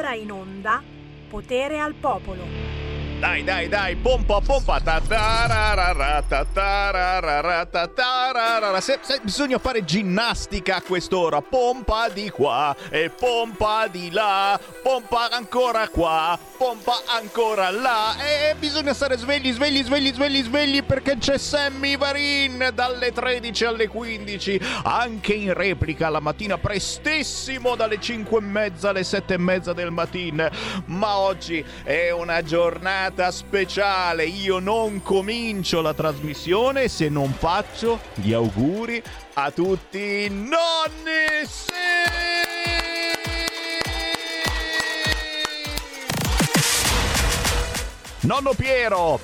ora in onda Potere al Popolo. Dai, dai, dai, pompa, pompa. Se, se, bisogna fare ginnastica a quest'ora. Pompa di qua e pompa di là. Pompa ancora qua, pompa ancora là. E bisogna stare svegli, svegli, svegli, svegli, svegli perché c'è Sammy Varin dalle 13 alle 15. Anche in replica la mattina prestissimo dalle 5 e mezza alle 7 e mezza del mattino. Ma oggi è una giornata speciale. Io non comincio la trasmissione se non faccio gli auguri a tutti i nonni. Sì! Nonno Piero,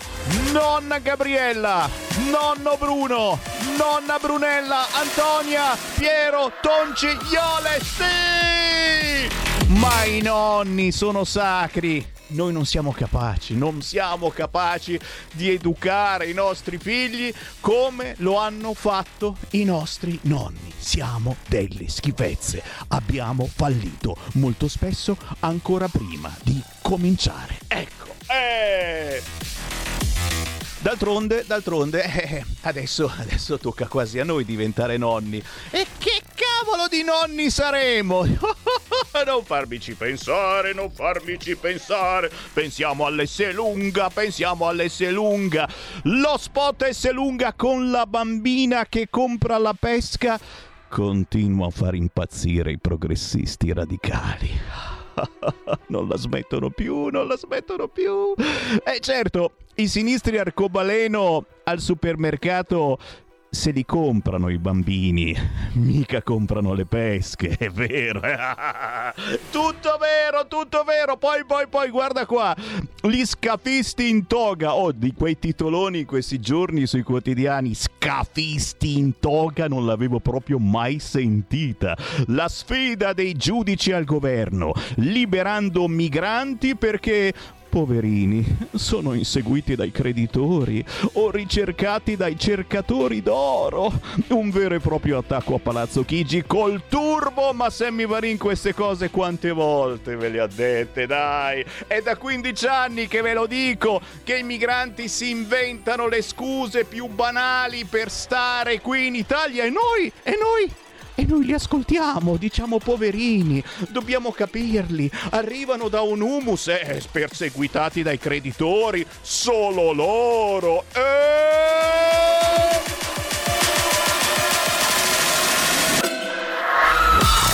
nonna Gabriella, nonno Bruno, nonna Brunella, Antonia, Piero, Tonci, Iole, sì! Ma i nonni sono sacri noi non siamo capaci, non siamo capaci di educare i nostri figli come lo hanno fatto i nostri nonni. Siamo delle schifezze, abbiamo fallito molto spesso ancora prima di cominciare. Ecco, eh! D'altronde, d'altronde, eh, adesso, adesso tocca quasi a noi diventare nonni. E che cavolo di nonni saremo? non farmici pensare, non farmici pensare. Pensiamo all'S lunga, pensiamo all'S lunga. Lo spot S lunga con la bambina che compra la pesca continua a far impazzire i progressisti radicali. non la smettono più, non la smettono più. E eh certo, i sinistri arcobaleno al supermercato se li comprano i bambini, mica comprano le pesche, è vero. tutto vero, tutto vero. Poi, poi, poi, guarda qua, gli scafisti in toga. Oh, di quei titoloni questi giorni sui quotidiani, scafisti in toga non l'avevo proprio mai sentita. La sfida dei giudici al governo, liberando migranti perché poverini, sono inseguiti dai creditori o ricercati dai cercatori d'oro. Un vero e proprio attacco a Palazzo Chigi col turbo, ma Sammy Varin queste cose quante volte ve le ha dette, dai. È da 15 anni che ve lo dico, che i migranti si inventano le scuse più banali per stare qui in Italia e noi, e noi e noi li ascoltiamo, diciamo poverini, dobbiamo capirli. Arrivano da un humus, eh, perseguitati dai creditori, solo loro. Eh!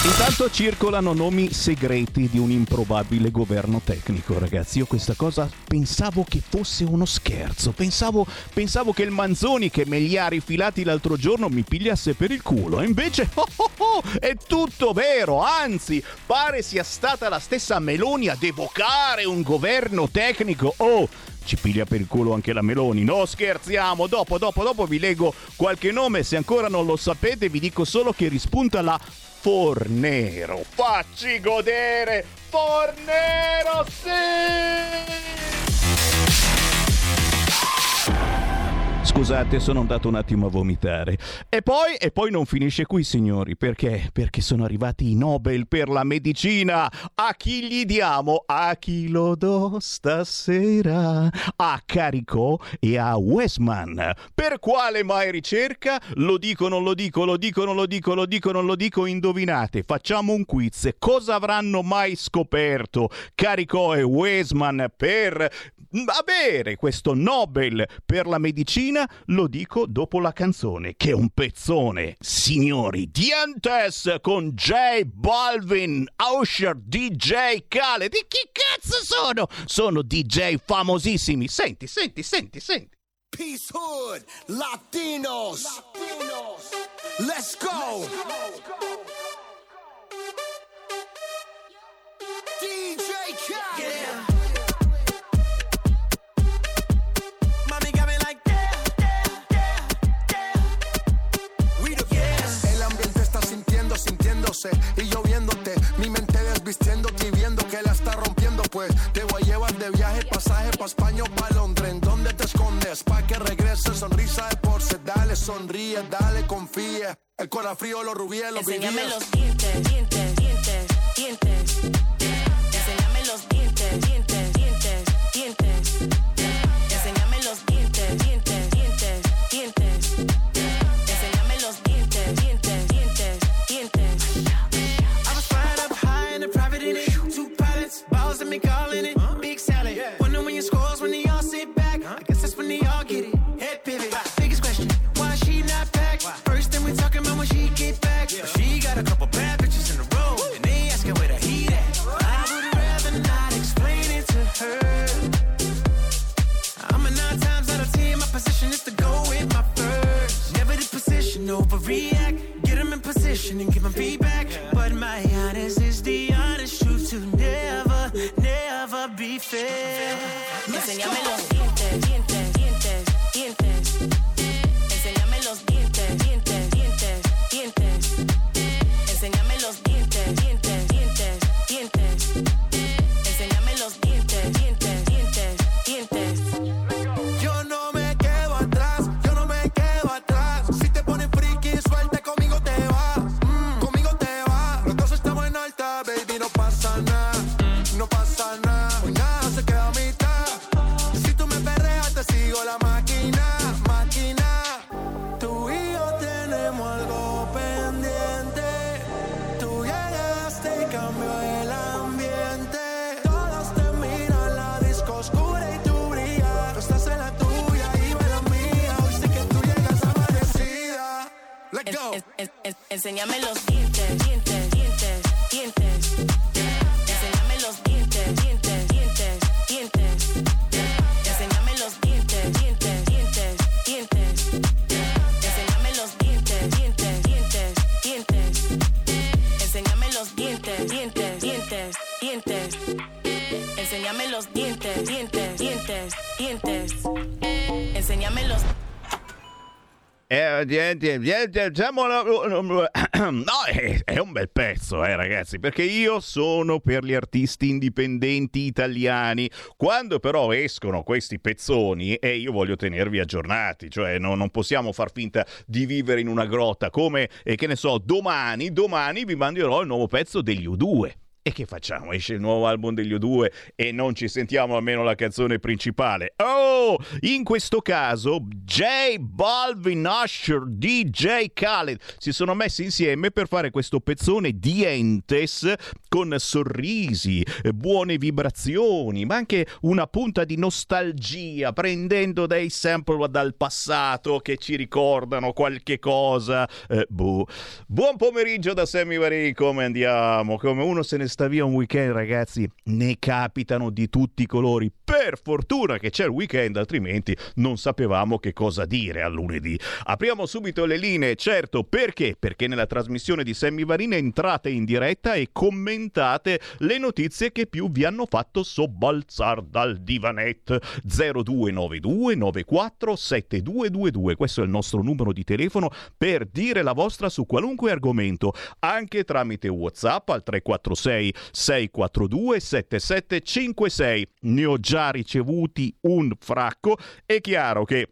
Intanto circolano nomi segreti di un improbabile governo tecnico, ragazzi. Io questa cosa pensavo che fosse uno scherzo. Pensavo, pensavo che il Manzoni che me li ha rifilati l'altro giorno mi pigliasse per il culo. E invece oh, oh, oh, è tutto vero. Anzi, pare sia stata la stessa Meloni ad evocare un governo tecnico. Oh, ci piglia per il culo anche la Meloni. No, scherziamo. Dopo, dopo, dopo vi leggo qualche nome. Se ancora non lo sapete, vi dico solo che rispunta la Fornero. Facci godere! Fornero, sì! Scusate, sono andato un attimo a vomitare. E poi, e poi non finisce qui, signori, perché? Perché sono arrivati i Nobel per la medicina. A chi gli diamo? A chi lo do stasera? A Carico e a Westman. Per quale mai ricerca? Lo dico, non lo dico, lo dico, non lo dico, lo dico, non lo dico, indovinate. Facciamo un quiz. Cosa avranno mai scoperto Carico e Westman per avere questo Nobel per la medicina, lo dico dopo la canzone, che è un pezzone. Signori, Dientes con J Balvin, Usher, DJ Khaled. Di chi cazzo sono? Sono DJ famosissimi. Senti, senti, senti, senti. Peace Hood, Latinos. Latinos. Let's go. Let's go. DJ Khaled. Yeah. y yo viéndote, mi mente desvistiéndote y viendo que la está rompiendo, pues te voy a llevar de viaje, pasaje pa' España o pa' Londres, ¿en dónde te escondes? Pa' que regrese, sonrisa de porce, dale, sonríe, dale, confía, el corazón frío, los rubíes, los Enséñame los dientes, dientes, dientes, dientes, enséñame los dientes, dientes, dientes, dientes. been calling it big salad. Yeah. Wondering when you scores when they all sit back. I guess that's when they all get it. Head pivot. Biggest question, why she not back? Why? First thing we talking about when she get back. Yeah. She got a couple bad bitches in a row, Woo. and they asking where the heat at. I would rather not explain it to her. I'm a nine times out of ten. My position is to go with my first. Never the position, overreact. Get them in position and give them feedback. Yeah. But my never be fair. Los dientes, En- en- en- enséñame los dientes, dientes, dientes, dientes. Enséñame los dientes, dientes, dientes, dientes. Enséñame los dientes, dientes, dientes, dientes. Enséñame los dientes, dientes, dientes, dientes. Enséñame los dientes, dientes, dientes, dientes. Enséñame los dientes, dientes, dientes, dientes. Enséñame los Eh, no, è, un bel pezzo, eh, ragazzi, perché io sono per gli artisti indipendenti italiani. Quando però escono questi pezzoni, e io voglio tenervi aggiornati, cioè no- non possiamo far finta di vivere in una grotta, come, eh, che ne so, domani, domani vi manderò il nuovo pezzo degli U2. E che facciamo? Esce il nuovo album degli U2 e non ci sentiamo almeno la canzone principale. Oh, in questo caso J Balvin, Usher, DJ Khaled si sono messi insieme per fare questo pezzone di Entes con sorrisi, buone vibrazioni, ma anche una punta di nostalgia, prendendo dei sample dal passato che ci ricordano qualche cosa. Eh, boh. Buon pomeriggio da Sammy Varin, come andiamo? Come uno se ne sta via un weekend, ragazzi, ne capitano di tutti i colori. Per fortuna che c'è il weekend, altrimenti non sapevamo che cosa dire a lunedì. Apriamo subito le linee, certo, perché? Perché nella trasmissione di Sammy Varin entrate in diretta e commentate le notizie che più vi hanno fatto sobbalzar dal divanetto. 0292 94 7222. Questo è il nostro numero di telefono per dire la vostra su qualunque argomento, anche tramite WhatsApp al 346 642 7756. Ne ho già ricevuti un fracco. È chiaro che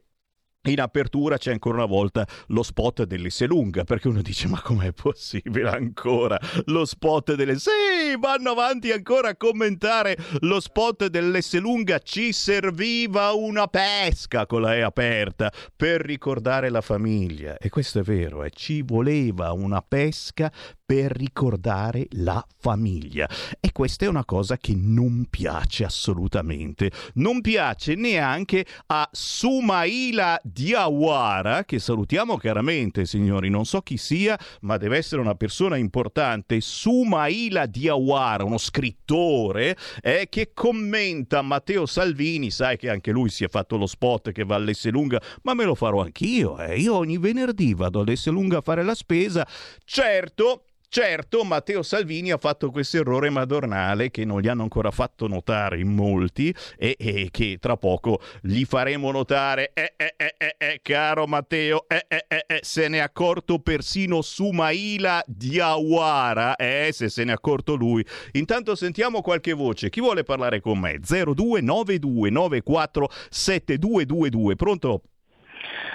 in apertura c'è ancora una volta lo spot dell'S lunga, perché uno dice: Ma com'è possibile ancora lo spot delle. Sì, vanno avanti ancora a commentare lo spot dell'S lunga. Ci serviva una pesca con la E aperta per ricordare la famiglia. E questo è vero, eh, ci voleva una pesca per ricordare la famiglia. E questa è una cosa che non piace assolutamente. Non piace neanche a Sumaila Diawara, che salutiamo chiaramente, signori. Non so chi sia, ma deve essere una persona importante. Sumaila Diawara, uno scrittore, eh, che commenta Matteo Salvini. Sai che anche lui si è fatto lo spot che va all'Esselunga, ma me lo farò anch'io. Eh. Io ogni venerdì vado all'Esselunga a fare la spesa. Certo. Certo, Matteo Salvini ha fatto questo errore madornale che non gli hanno ancora fatto notare in molti e, e che tra poco gli faremo notare. Eh, eh, eh, eh, eh, caro Matteo, eh, eh, eh, eh, se ne è accorto persino Sumaila Diawara, eh, se se ne è accorto lui. Intanto sentiamo qualche voce. Chi vuole parlare con me? 0292947222. Pronto?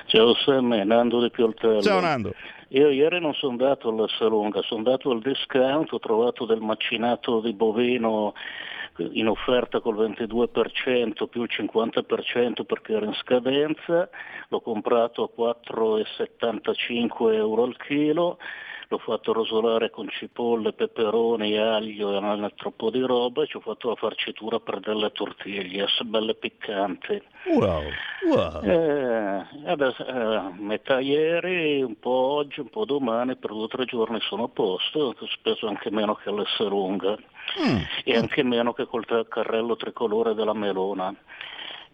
Ciao Sam, Nando di Pioltello. Ciao Nando. Io ieri non sono andato all'Essalonga, sono andato al discount, ho trovato del macinato di bovino in offerta col 22% più il 50% perché era in scadenza, l'ho comprato a 4,75 euro al chilo, l'ho fatto rosolare con cipolle, peperoni, aglio e un altro po' di roba e ci ho fatto la farcitura per delle tortiglie, belle piccanti. Wow, wow. Eh, adesso, eh, metà ieri, un po' oggi, un po' domani, per due o tre giorni sono a posto, ho speso anche meno che all'Esselunga Mm. e anche meno che col carrello tricolore della Melona.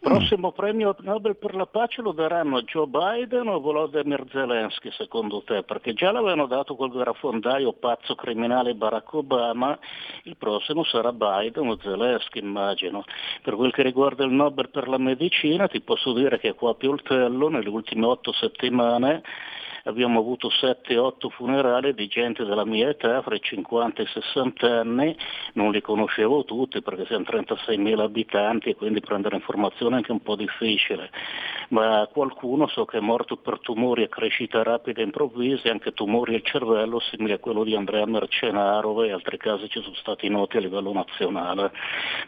Prossimo premio Nobel per la pace lo daranno Joe Biden o Volodymyr Zelensky secondo te? Perché già l'avevano dato quel garafondaio pazzo criminale Barack Obama, il prossimo sarà Biden o Zelensky immagino. Per quel che riguarda il Nobel per la medicina ti posso dire che qua a Pioltello nelle ultime otto settimane abbiamo avuto 7-8 funerali di gente della mia età, fra i 50 e i 60 anni, non li conoscevo tutti perché siamo 36.000 abitanti e quindi prendere informazioni è anche un po' difficile, ma qualcuno so che è morto per tumori a crescita rapida e improvvisa, anche tumori al cervello simili a quello di Andrea Mercenaro e altri casi ci sono stati noti a livello nazionale.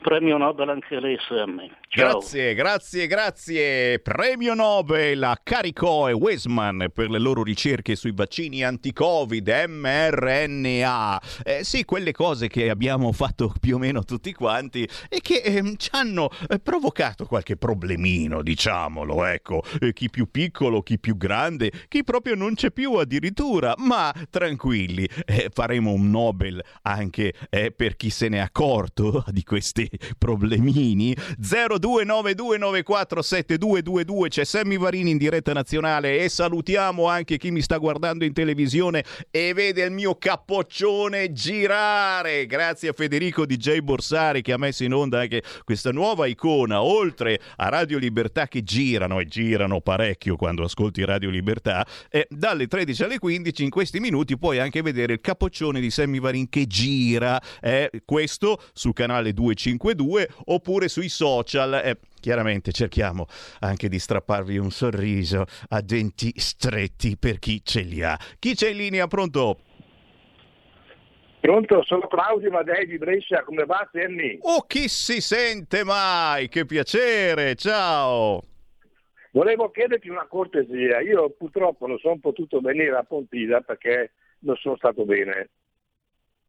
Premio Nobel anche lei Sammy. Grazie, grazie, grazie. Premio Nobel a Carico e Weisman per le loro ricerche sui vaccini anti-Covid, mRNA. Eh, sì, quelle cose che abbiamo fatto più o meno tutti quanti e che eh, ci hanno eh, provocato qualche problemino, diciamolo, ecco. Eh, chi più piccolo, chi più grande, chi proprio non c'è più addirittura. Ma tranquilli, eh, faremo un Nobel anche eh, per chi se n'è accorto di questi problemini. 0292947222 c'è Sammy Varini in diretta nazionale e salutiamo anche chi mi sta guardando in televisione e vede il mio cappoccione girare. Grazie a Federico DJ Borsari che ha messo in onda anche questa nuova icona, oltre a Radio Libertà che girano e girano parecchio quando ascolti Radio Libertà. E dalle 13 alle 15 in questi minuti puoi anche vedere il cappoccione di Sammy Varin che gira. Eh, questo sul canale 252 oppure sui social. Eh, chiaramente cerchiamo anche di strapparvi un sorriso a denti stretti per chi ce li ha. Chi c'è in linea? Pronto? Pronto, sono Claudio Madei di Brescia, come va Sammy? Oh, chi si sente mai? Che piacere, ciao! Volevo chiederti una cortesia, io purtroppo non sono potuto venire a Pontida perché non sono stato bene.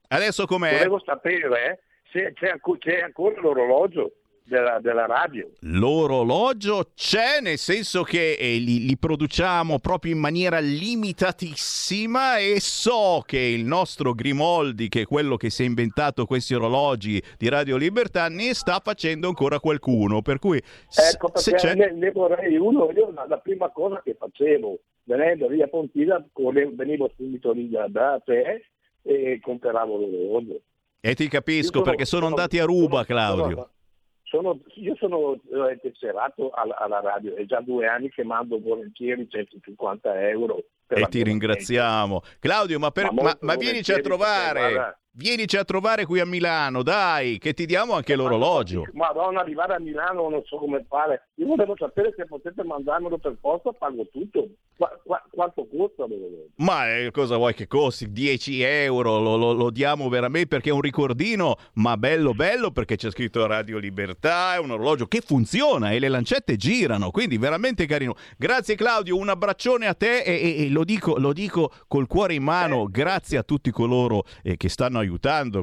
Adesso com'è? Volevo sapere se c'è ancora l'orologio della, della radio. L'orologio c'è, nel senso che eh, li, li produciamo proprio in maniera limitatissima e so che il nostro Grimoldi, che è quello che si è inventato questi orologi di Radio Libertà, ne sta facendo ancora qualcuno. Per cui Ecco, se perché c'è... ne, ne vorrei uno, io la, la prima cosa che facevo venendo via correvo- venivo subito lì da, te e compravo l'orologio. E ti capisco perché sono andati a ruba, sono- Claudio. sono- io sono eh, tesserato alla, alla radio, è già due anni che mando volentieri 150 euro. per E ti ringraziamo. Claudio, ma, per- Ma ma- ma vienici a volentieri, trovare. Vienici a trovare qui a Milano, dai, che ti diamo anche l'orologio. Madonna, arrivare a Milano non so come fare. Io volevo sapere se potete mandarmelo per posta, pago tutto. Qua- qua- quanto costa? Ma eh, cosa vuoi che costi? 10 euro, lo, lo- lo diamo veramente perché è un ricordino, ma bello bello perché c'è scritto Radio Libertà, è un orologio che funziona e le lancette girano, quindi veramente carino. Grazie Claudio, un abbraccione a te e, e- e lo, dico, lo dico col cuore in mano, grazie a tutti coloro eh, che stanno aiutando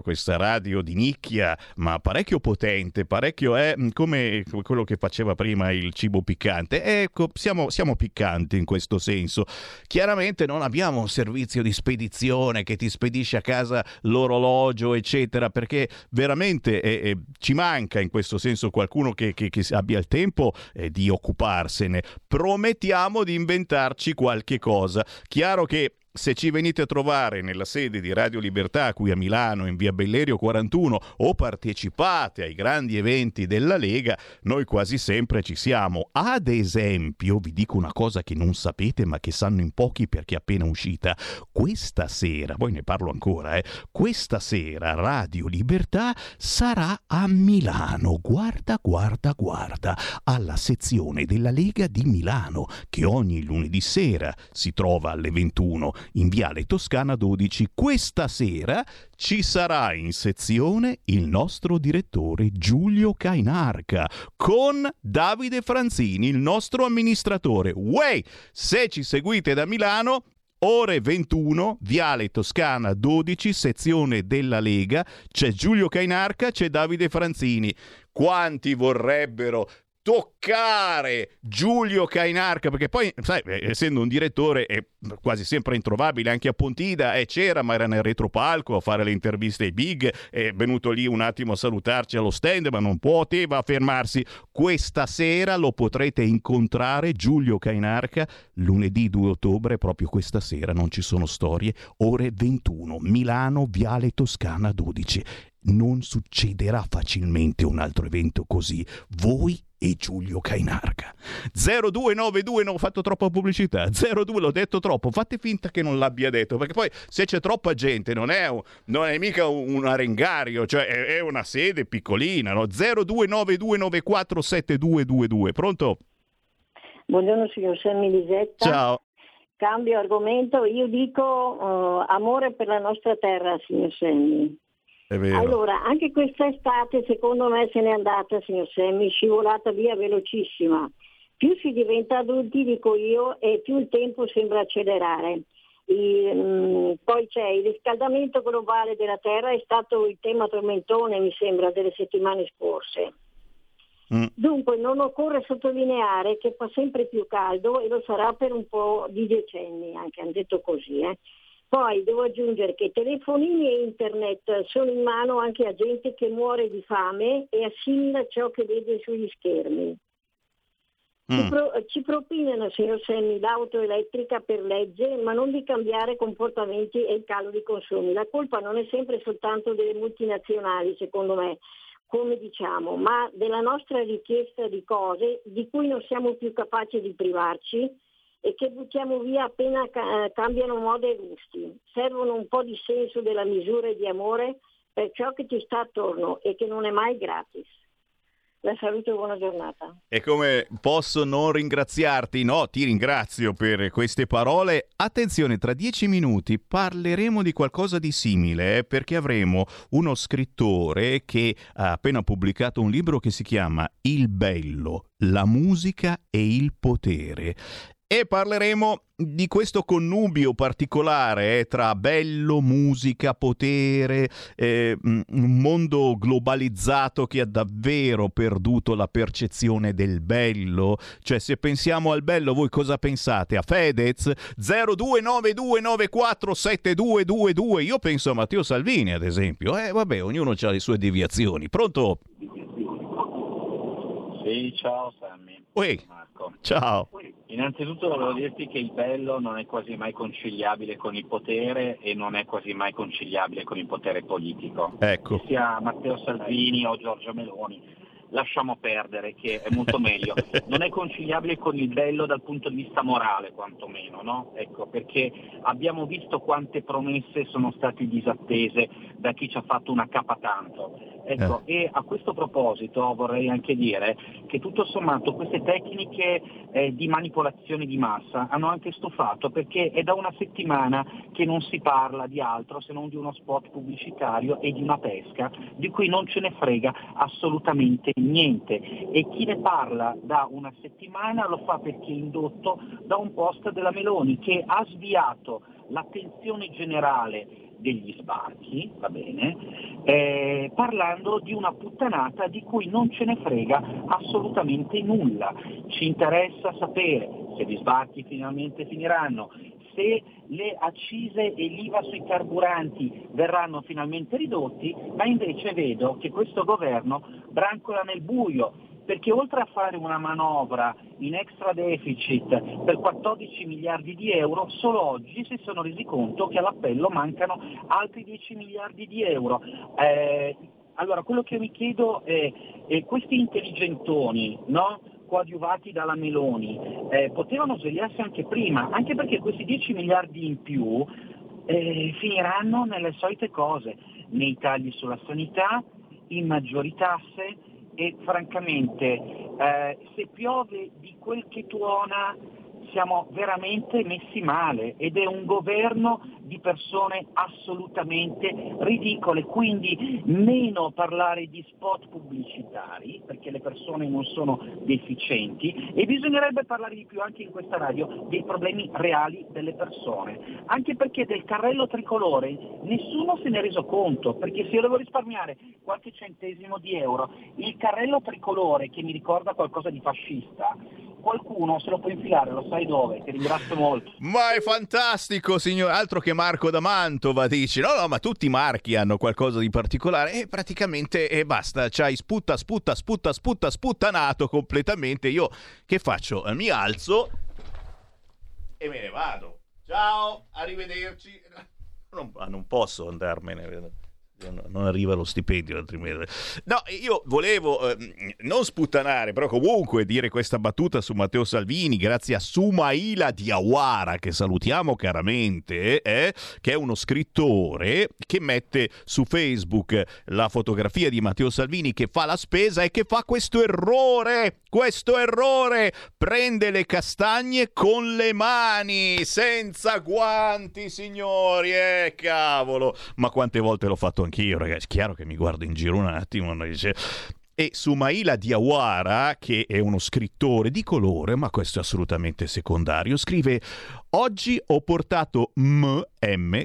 questa radio di nicchia, ma parecchio potente, parecchio è mm, come quello che faceva prima il cibo piccante. Ecco, siamo, siamo piccanti in questo senso. Chiaramente non abbiamo un servizio di spedizione che ti spedisce a casa l'orologio, eccetera, perché veramente eh, eh, ci manca in questo senso qualcuno che, che- che abbia il tempo eh, di occuparsene. Promettiamo di inventarci qualche cosa. Chiaro che se ci venite a trovare nella sede di Radio Libertà qui a Milano in via Bellerio 41 o partecipate ai grandi eventi della Lega, noi quasi sempre ci siamo. Ad esempio, vi dico una cosa che non sapete ma che sanno in pochi perché è appena uscita. Questa sera, poi ne parlo ancora, eh, questa sera Radio Libertà sarà a Milano. Guarda, guarda, guarda, alla sezione della Lega di Milano che ogni lunedì sera si trova alle 21 in Viale Toscana 12. Questa sera ci sarà in sezione il nostro direttore Giulio Cainarca con Davide Franzini, il nostro amministratore. Uè, se ci seguite da Milano, Ore 21, Viale Toscana 12, sezione della Lega, c'è Giulio Cainarca, c'è Davide Franzini. Quanti vorrebbero toccare Giulio Cainarca, perché poi, sai, eh, essendo un direttore è quasi sempre introvabile, anche a Pontida, eh, c'era, ma era nel retropalco a fare le interviste ai big, è venuto lì un attimo a salutarci allo stand, ma non poteva fermarsi. Questa sera lo potrete incontrare, Giulio Cainarca, lunedì 2 ottobre, proprio questa sera, non ci sono storie, ore 21, Milano, Viale Toscana 12 non succederà facilmente un altro evento così. Voi e Giulio Cainarca. 0292, non ho fatto troppa pubblicità. 02, l'ho detto troppo. Fate finta che non l'abbia detto, perché poi se c'è troppa gente non è, un, non è mica un arengario, cioè è, è una sede piccolina. No? 0292947222. Pronto? Buongiorno signor Sammy Lisetta. Ciao. Cambio argomento, io dico uh, amore per la nostra terra, signor Sammy. Allora, anche quest'estate secondo me se n'è andata, signor Semmi, scivolata via velocissima. Più si diventa adulti, dico io, e più il tempo sembra accelerare. I, mh, poi c'è il riscaldamento globale della Terra, è stato il tema tormentone, mi sembra, delle settimane scorse. Mm. Dunque non occorre sottolineare che fa sempre più caldo e lo sarà per un po' di decenni, anche hanno detto così. Eh. Poi devo aggiungere che telefonini e internet sono in mano anche a gente che muore di fame e assimila ciò che vede sugli schermi. Mm. Ci, pro, ci, propinano, signor Semmi, l'auto elettrica per legge, ma non di cambiare comportamenti e il calo di consumi. La colpa non è sempre soltanto delle multinazionali, secondo me, come diciamo, ma della nostra richiesta di cose di cui non siamo più capaci di privarci e che buttiamo via appena ca- eh, cambiano moda e gusti. Servono un po' di senso della misura e di amore per ciò che ti sta attorno e che non è mai gratis. La saluto e buona giornata. E come posso non ringraziarti? No, ti ringrazio per queste parole. Attenzione, tra dieci minuti parleremo di qualcosa di simile eh, perché avremo uno scrittore che ha appena pubblicato un libro che si chiama Il bello, la musica e il potere e parleremo di questo connubio particolare eh, tra bello, musica, potere, eh, un mondo globalizzato che ha davvero perduto la percezione del bello. Cioè, se pensiamo al bello, voi cosa pensate? A Fedez? 0292947222. Io penso a Matteo Salvini, ad esempio. Eh, vabbè, ognuno ha le sue deviazioni. Pronto? Sì, ciao Sammy. Ui. Marco. Ciao. Innanzitutto volevo dirti che il bello non è quasi mai conciliabile con il potere e non è quasi mai conciliabile con il potere politico. Ecco. Che sia Matteo Salvini o Giorgio Meloni lasciamo perdere, che è molto meglio. Non è conciliabile con il bello dal punto di vista morale, quantomeno, no? Ecco, perché abbiamo visto quante promesse sono state disattese da chi ci ha fatto una capa tanto. Ecco, eh. E a questo proposito vorrei anche dire che tutto sommato queste tecniche eh, di manipolazione di massa hanno anche stufato perché è da una settimana che non si parla di altro se non di uno spot pubblicitario e di una pesca di cui non ce ne frega assolutamente niente e chi ne parla da una settimana lo fa perché è indotto da un post della Meloni che ha sviato l'attenzione generale degli sbarchi, va bene, eh, parlando di una puttanata di cui non ce ne frega assolutamente nulla. Ci interessa sapere se gli sbarchi finalmente finiranno, se le accise e l'IVA sui carburanti verranno finalmente ridotti, ma invece vedo che questo governo brancola nel buio, perché oltre a fare una manovra in extra deficit per 14 miliardi di euro, solo oggi si sono resi conto che all'appello mancano altri 10 miliardi di euro. Eh, allora, quello che mi chiedo è, è questi intelligentoni, no? Coadiuvati dalla Meloni, eh, potevano svegliarsi anche prima, anche perché questi 10 miliardi in più eh, finiranno nelle solite cose, nei tagli sulla sanità, in maggiori tasse e francamente eh, se piove di quel che tuona siamo veramente messi male ed è un governo di persone assolutamente ridicole, quindi meno parlare di spot pubblicitari perché le persone non sono deficienti e bisognerebbe parlare di più anche in questa radio dei problemi reali delle persone, anche perché del carrello tricolore nessuno se ne è reso conto, perché se io devo risparmiare qualche centesimo di euro, il carrello tricolore che mi ricorda qualcosa di fascista, qualcuno se lo può infilare, lo sai dove, ti ringrazio molto. Ma è fantastico, signor, altro che Marco da Mantova, dici. No, no, ma tutti i marchi hanno qualcosa di particolare e praticamente e basta, c'hai sputta, sputta, sputta, sputta, sputtanato completamente. Io che faccio? Mi alzo e me ne vado. Ciao, arrivederci. Non, non posso andarmene non arriva lo stipendio altrimenti. No, io volevo eh, non sputtanare, però comunque dire questa battuta su Matteo Salvini, grazie a Sumaila Diawara, che salutiamo caramente, eh, che è uno scrittore che mette su Facebook la fotografia di Matteo Salvini che fa la spesa e che fa questo errore, questo errore, prende le castagne con le mani, senza guanti, signori, eh, cavolo, ma quante volte l'ho fatto anche anch'io, ragazzi. Chiaro che mi guardo in giro un attimo e dice. E Sumaila Diawara, che è uno scrittore di colore, ma questo è assolutamente secondario, scrive Oggi ho portato M,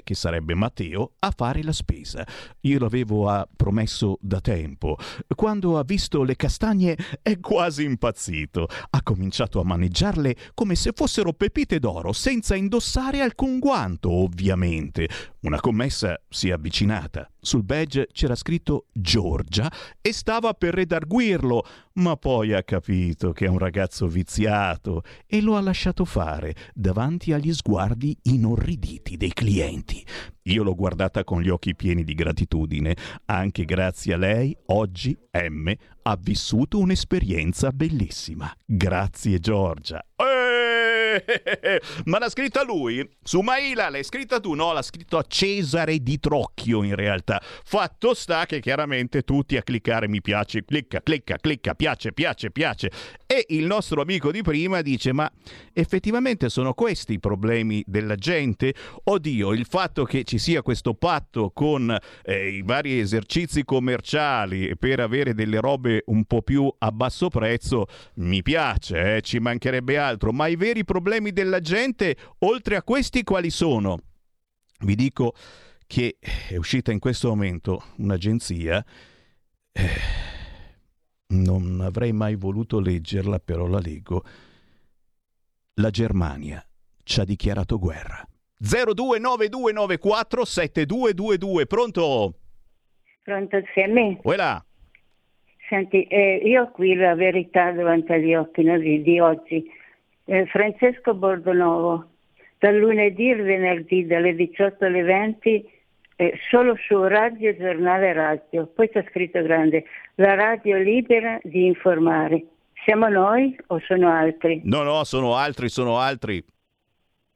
che sarebbe Matteo, a fare la spesa. Io l'avevo ah, promesso da tempo. Quando ha visto le castagne è quasi impazzito. Ha cominciato a maneggiarle come se fossero pepite d'oro, senza indossare alcun guanto, ovviamente. Una commessa si è avvicinata. Sul badge c'era scritto Giorgia e stava per redarguirlo, ma poi ha capito che è un ragazzo viziato e lo ha lasciato fare davanti agli sguardi inorriditi dei clienti. Io l'ho guardata con gli occhi pieni di gratitudine. Anche grazie a lei, oggi M ha vissuto un'esperienza bellissima. Grazie Giorgia. Eh, ma l'ha scritta lui? Su Maila l'hai scritta tu? No, l'ha scritto a Cesare di Trocchio in realtà. Fatto sta che chiaramente tutti a cliccare mi piace, clicca, clicca, clicca, piace, piace, piace. E il nostro amico di prima dice ma effettivamente sono questi i problemi della gente? Oddio, il fatto che ci sia questo patto con eh, i vari esercizi commerciali per avere delle robe un po' più a basso prezzo mi piace, eh, ci mancherebbe altro, ma i veri problemi della gente, oltre a questi, quali sono? Vi dico che è uscita in questo momento un'agenzia, eh, non avrei mai voluto leggerla, però la leggo. La Germania ci ha dichiarato guerra. 0292947222, pronto? Pronto, insieme? Voilà. Senti, eh, io qui la verità davanti agli occhi no, di, oggi. Eh, Francesco Borgonovo, dal lunedì al venerdì dalle 18 alle 20, eh, solo su Radio Giornale Radio. Poi c'è scritto grande, la radio libera di informare. Siamo noi o sono altri? No, no, sono altri, sono altri.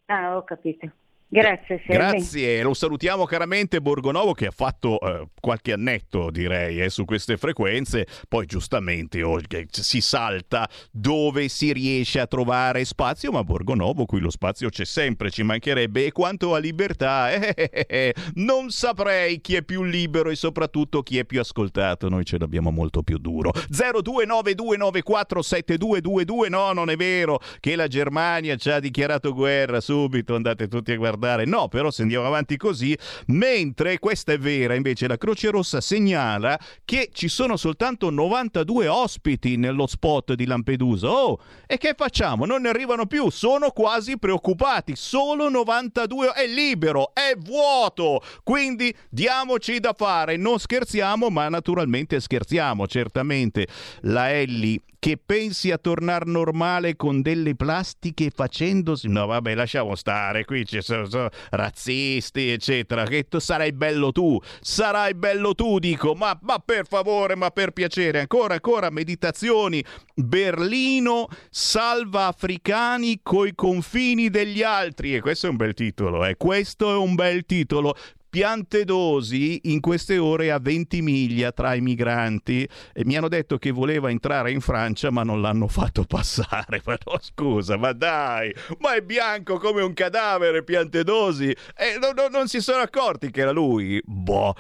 Ah, ho capito. Grazie, Grazie, lo salutiamo caramente Borgonovo che ha fatto eh, qualche annetto direi eh, su queste frequenze, poi giustamente oh, si salta dove si riesce a trovare spazio, ma Borgonovo qui lo spazio c'è sempre, ci mancherebbe. E quanto a libertà eh, eh, eh, eh, non saprei chi è più libero e soprattutto chi è più ascoltato, noi ce l'abbiamo molto più duro. 0292947222 no non è vero che la Germania ci ha dichiarato guerra subito, andate tutti a guardare guardare. No, però se andiamo avanti così, mentre questa è vera, invece la Croce Rossa segnala che ci sono soltanto 92 ospiti nello spot di Lampedusa. Oh, e che facciamo? Non ne arrivano più, sono quasi preoccupati. Solo 92 è libero, è vuoto. Quindi diamoci da fare, non scherziamo, ma naturalmente scherziamo, certamente. La Ellie che pensi a tornare normale con delle plastiche facendosi... No, vabbè, lasciamo stare, qui ci sono, sono razzisti, eccetera. Che tu sarai bello tu, sarai bello tu, dico, ma, ma per favore, ma per piacere, ancora, ancora, meditazioni. Berlino salva africani coi confini degli altri. E questo è un bel titolo, eh? questo è un bel titolo Piantedosi in queste ore a 20 miglia tra i migranti e mi hanno detto che voleva entrare in Francia ma non l'hanno fatto passare. Ma no, scusa, ma dai, ma è bianco come un cadavere Piantedosi e no, no, non si sono accorti che era lui. Boh.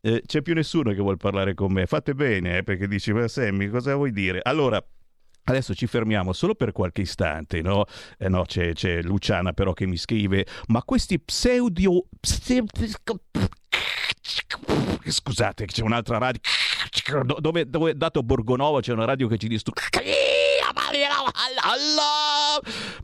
Eh, c'è più nessuno che vuole parlare con me. Fate bene, eh, perché dici, ma Sammy, cosa vuoi dire? Allora, Adesso ci fermiamo solo per qualche istante, no? Eh no c'è, c'è, Luciana però che mi scrive, ma questi pseudo... Scusate, c'è un'altra radio... Dove, dove dato Borgonovo c'è una radio che ci distrugge...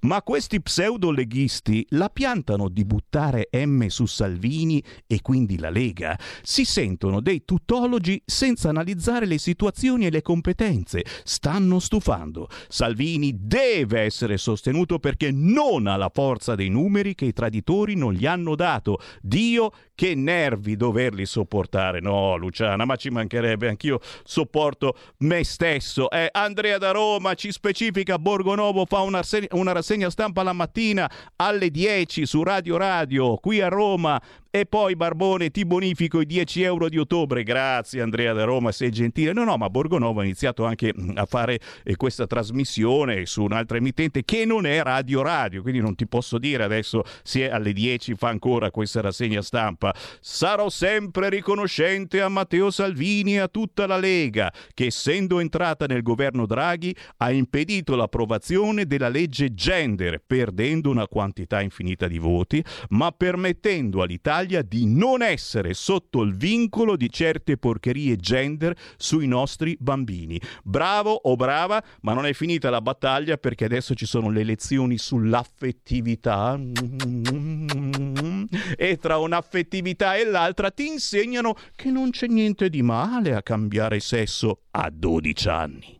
Ma questi pseudo-leghisti la piantano di buttare M su Salvini e quindi la Lega. Si sentono dei tutologi senza analizzare le situazioni e le competenze. Stanno stufando. Salvini deve essere sostenuto perché non ha la forza dei numeri che i traditori non gli hanno dato. Dio che nervi doverli sopportare. No, Luciana, ma ci mancherebbe, anch'io sopporto me stesso. Eh, Andrea da Roma ci specifica Borgonovo fa una, una rassegna stampa la mattina alle 10 su Radio Radio qui a Roma e poi Barbone ti bonifico i 10 euro di ottobre. Grazie Andrea da Roma, sei gentile. No, no, ma Borgonovo ha iniziato anche mm, a fare eh, questa trasmissione su un'altra emittente che non è Radio Radio, quindi non ti posso dire adesso se alle 10 fa ancora questa rassegna stampa. Sarò sempre riconoscente a Matteo Salvini e a tutta la Lega che essendo entrata nel governo Draghi ha impedito l'approvazione della legge gender, perdendo una quantità infinita di voti, ma permettendo all'Italia l'Italia di non essere sotto il vincolo di certe porcherie gender sui nostri bambini. Bravo o brava, ma non è finita la battaglia perché adesso ci sono le lezioni sull'affettività e tra un'affettività e l'altra ti insegnano che non c'è niente di male a cambiare sesso a 12 anni.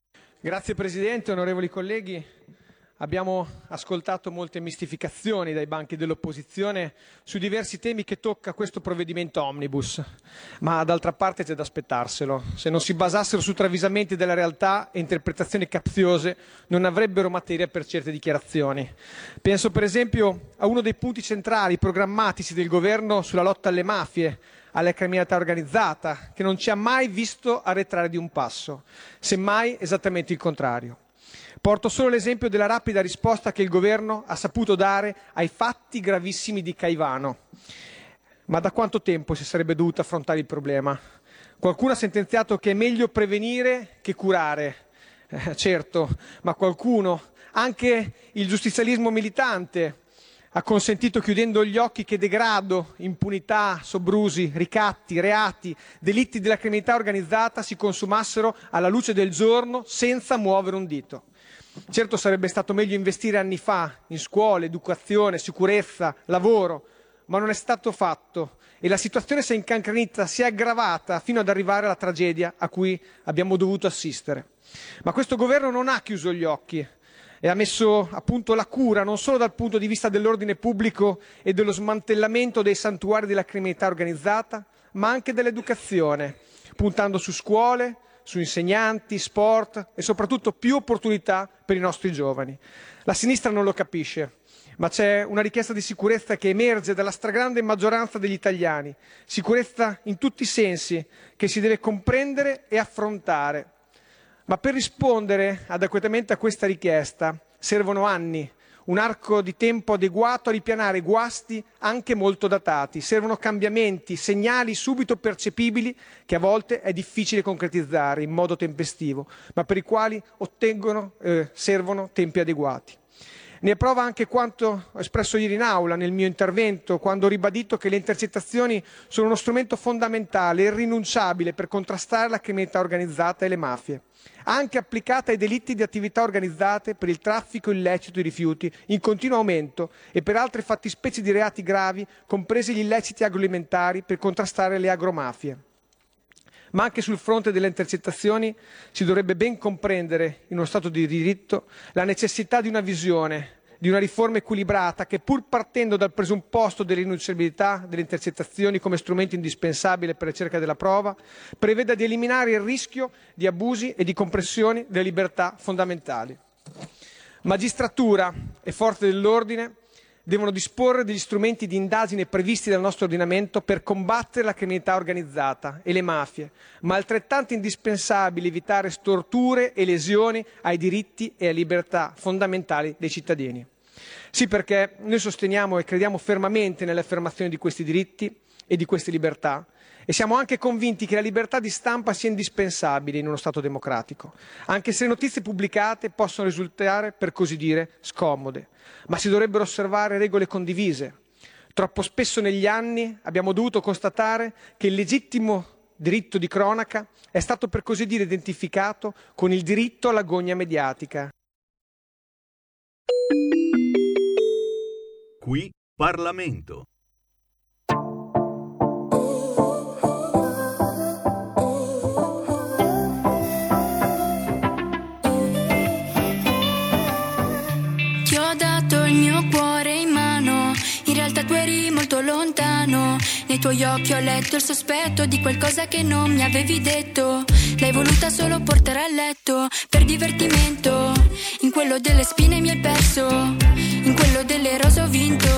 Grazie Presidente, onorevoli colleghi. Abbiamo ascoltato molte mistificazioni dai banchi dell'opposizione su diversi temi che tocca questo provvedimento omnibus, ma d'altra parte c'è da aspettarselo. Se non si basassero su travisamenti della realtà e interpretazioni capziose, non avrebbero materia per certe dichiarazioni. Penso per esempio a uno dei punti centrali programmatici del governo sulla lotta alle mafie, alla criminalità organizzata, che non ci ha mai visto arretrare di un passo, semmai esattamente il contrario. Porto solo l'esempio della rapida risposta che il governo ha saputo dare ai fatti gravissimi di Caivano. Ma da quanto tempo si sarebbe dovuto affrontare il problema? Qualcuno ha sentenziato che è meglio prevenire che curare. Eh, certo, ma qualcuno, anche il giustizialismo militante, ha consentito chiudendo gli occhi che degrado, impunità, sobrusi, ricatti, reati, delitti della criminalità organizzata si consumassero alla luce del giorno senza muovere un dito. Certo sarebbe stato meglio investire anni fa in scuole, educazione, sicurezza, lavoro, ma non è stato fatto e la situazione si è incancrenita, si è aggravata fino ad arrivare alla tragedia a cui abbiamo dovuto assistere. Ma questo governo non ha chiuso gli occhi, e ha messo a punto la cura non solo dal punto di vista dell'ordine pubblico e dello smantellamento dei santuari della criminalità organizzata, ma anche dell'educazione, puntando su scuole, su insegnanti, sport e soprattutto più opportunità per i nostri giovani. La sinistra non lo capisce, ma c'è una richiesta di sicurezza che emerge dalla stragrande maggioranza degli italiani, sicurezza in tutti i sensi che si deve comprendere e affrontare. Ma per rispondere adeguatamente a questa richiesta servono anni, un arco di tempo adeguato a ripianare guasti anche molto datati. Servono cambiamenti, segnali subito percepibili che a volte è difficile concretizzare in modo tempestivo, ma per i quali eh, servono tempi adeguati. Ne è prova anche quanto espresso ieri in aula nel mio intervento, quando ho ribadito che le intercettazioni sono uno strumento fondamentale, irrinunciabile per contrastare la criminalità organizzata e le mafie anche applicata ai delitti di attività organizzate per il traffico illecito di rifiuti in continuo aumento e per altre fattispecie di reati gravi, compresi gli illeciti agroalimentari per contrastare le agromafie. Ma anche sul fronte delle intercettazioni si dovrebbe ben comprendere, in uno Stato di diritto, la necessità di una visione di una riforma equilibrata che, pur partendo dal presupposto dell'irrinunciabilità delle intercettazioni come strumento indispensabile per la ricerca della prova, preveda di eliminare il rischio di abusi e di compressioni delle libertà fondamentali. Magistratura e forze dell'ordine devono disporre degli strumenti di indagine previsti dal nostro ordinamento per combattere la criminalità organizzata e le mafie, ma altrettanto indispensabile evitare storture e lesioni ai diritti e alle libertà fondamentali dei cittadini. Sì, perché noi sosteniamo e crediamo fermamente nell'affermazione di questi diritti e di queste libertà e siamo anche convinti che la libertà di stampa sia indispensabile in uno Stato democratico, anche se le notizie pubblicate possono risultare, per così dire, scomode, ma si dovrebbero osservare regole condivise. Troppo spesso negli anni abbiamo dovuto constatare che il legittimo diritto di cronaca è stato, per così dire, identificato con il diritto all'agonia mediatica. Qui Parlamento. Lontano. Nei tuoi occhi ho letto il sospetto di qualcosa che non mi avevi detto. L'hai voluta solo portare a letto per divertimento. In quello delle spine mi hai perso in quello delle rose ho vinto.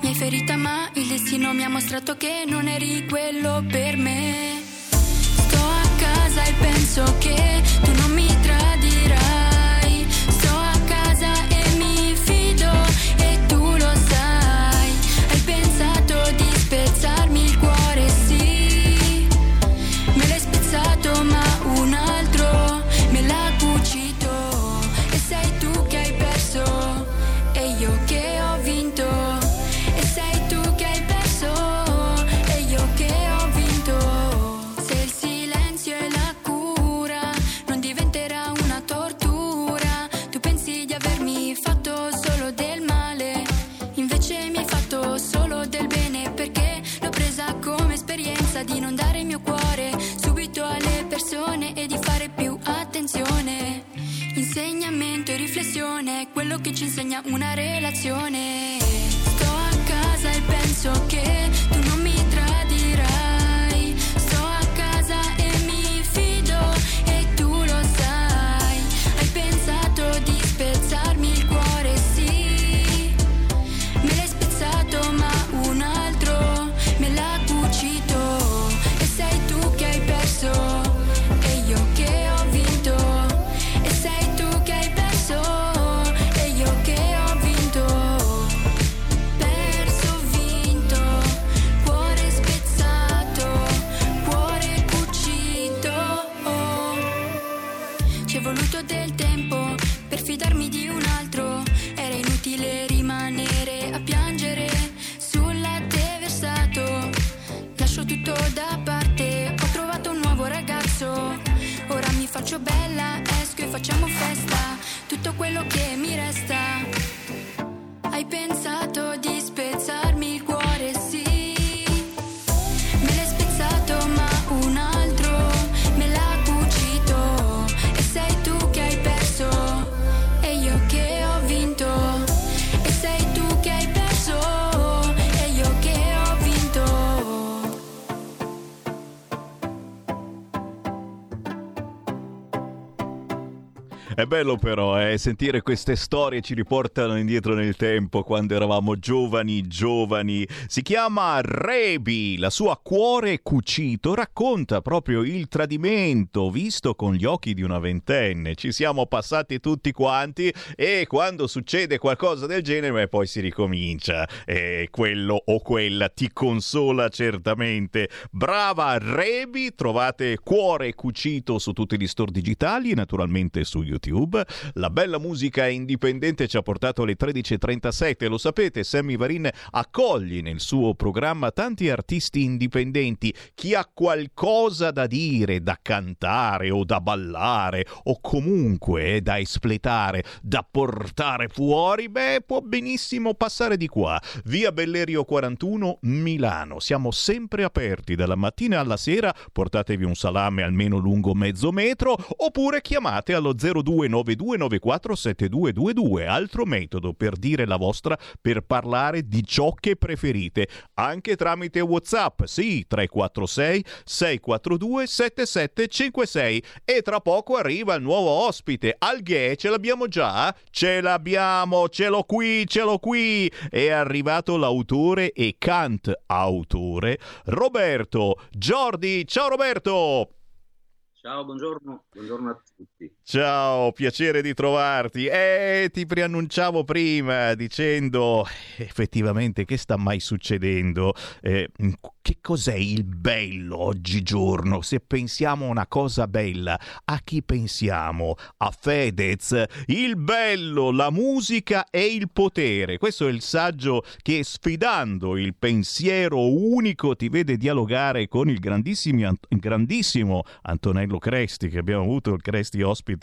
Mi hai ferita ma il destino mi ha mostrato che non eri quello per me. Sto a casa e penso che tu non mi tradirai. Relazione. Bello però eh, sentire queste storie ci riportano indietro nel tempo quando eravamo giovani, giovani. Si chiama Rebi, la sua cuore cucito racconta proprio il tradimento visto con gli occhi di una ventenne. Ci siamo passati tutti quanti e quando succede qualcosa del genere poi si ricomincia. E quello o quella ti consola certamente. Brava Rebi, trovate cuore cucito su tutti gli store digitali e naturalmente su YouTube YouTube. La bella musica indipendente ci ha portato alle 13.37. Lo sapete, Sammy Varin accoglie nel suo programma tanti artisti indipendenti. Chi ha qualcosa da dire, da cantare o da ballare o comunque da espletare, da portare fuori, beh, può benissimo passare di qua. Via Bellerio 41, Milano. Siamo sempre aperti dalla mattina alla sera. Portatevi un salame almeno lungo mezzo metro oppure chiamate allo 02 0292947222, altro metodo per dire la vostra, per parlare di ciò che preferite, anche tramite WhatsApp, sì, 346 642 7756 e tra poco arriva il nuovo ospite, Alghè, ce l'abbiamo già? Ce l'abbiamo, ce l'ho qui, ce l'ho qui, è arrivato l'autore e cant autore Roberto Giordi, ciao Roberto! Ciao, buongiorno, buongiorno a tutti. Ciao, piacere di trovarti. Eh, ti preannunciavo prima dicendo effettivamente che sta mai succedendo. Eh, che cos'è il bello oggigiorno? Se pensiamo a una cosa bella, a chi pensiamo? A Fedez, il bello, la musica e il potere. Questo è il saggio che sfidando il pensiero unico ti vede dialogare con il grandissimo, grandissimo Antonello Cresti, che abbiamo avuto il Cresti ospite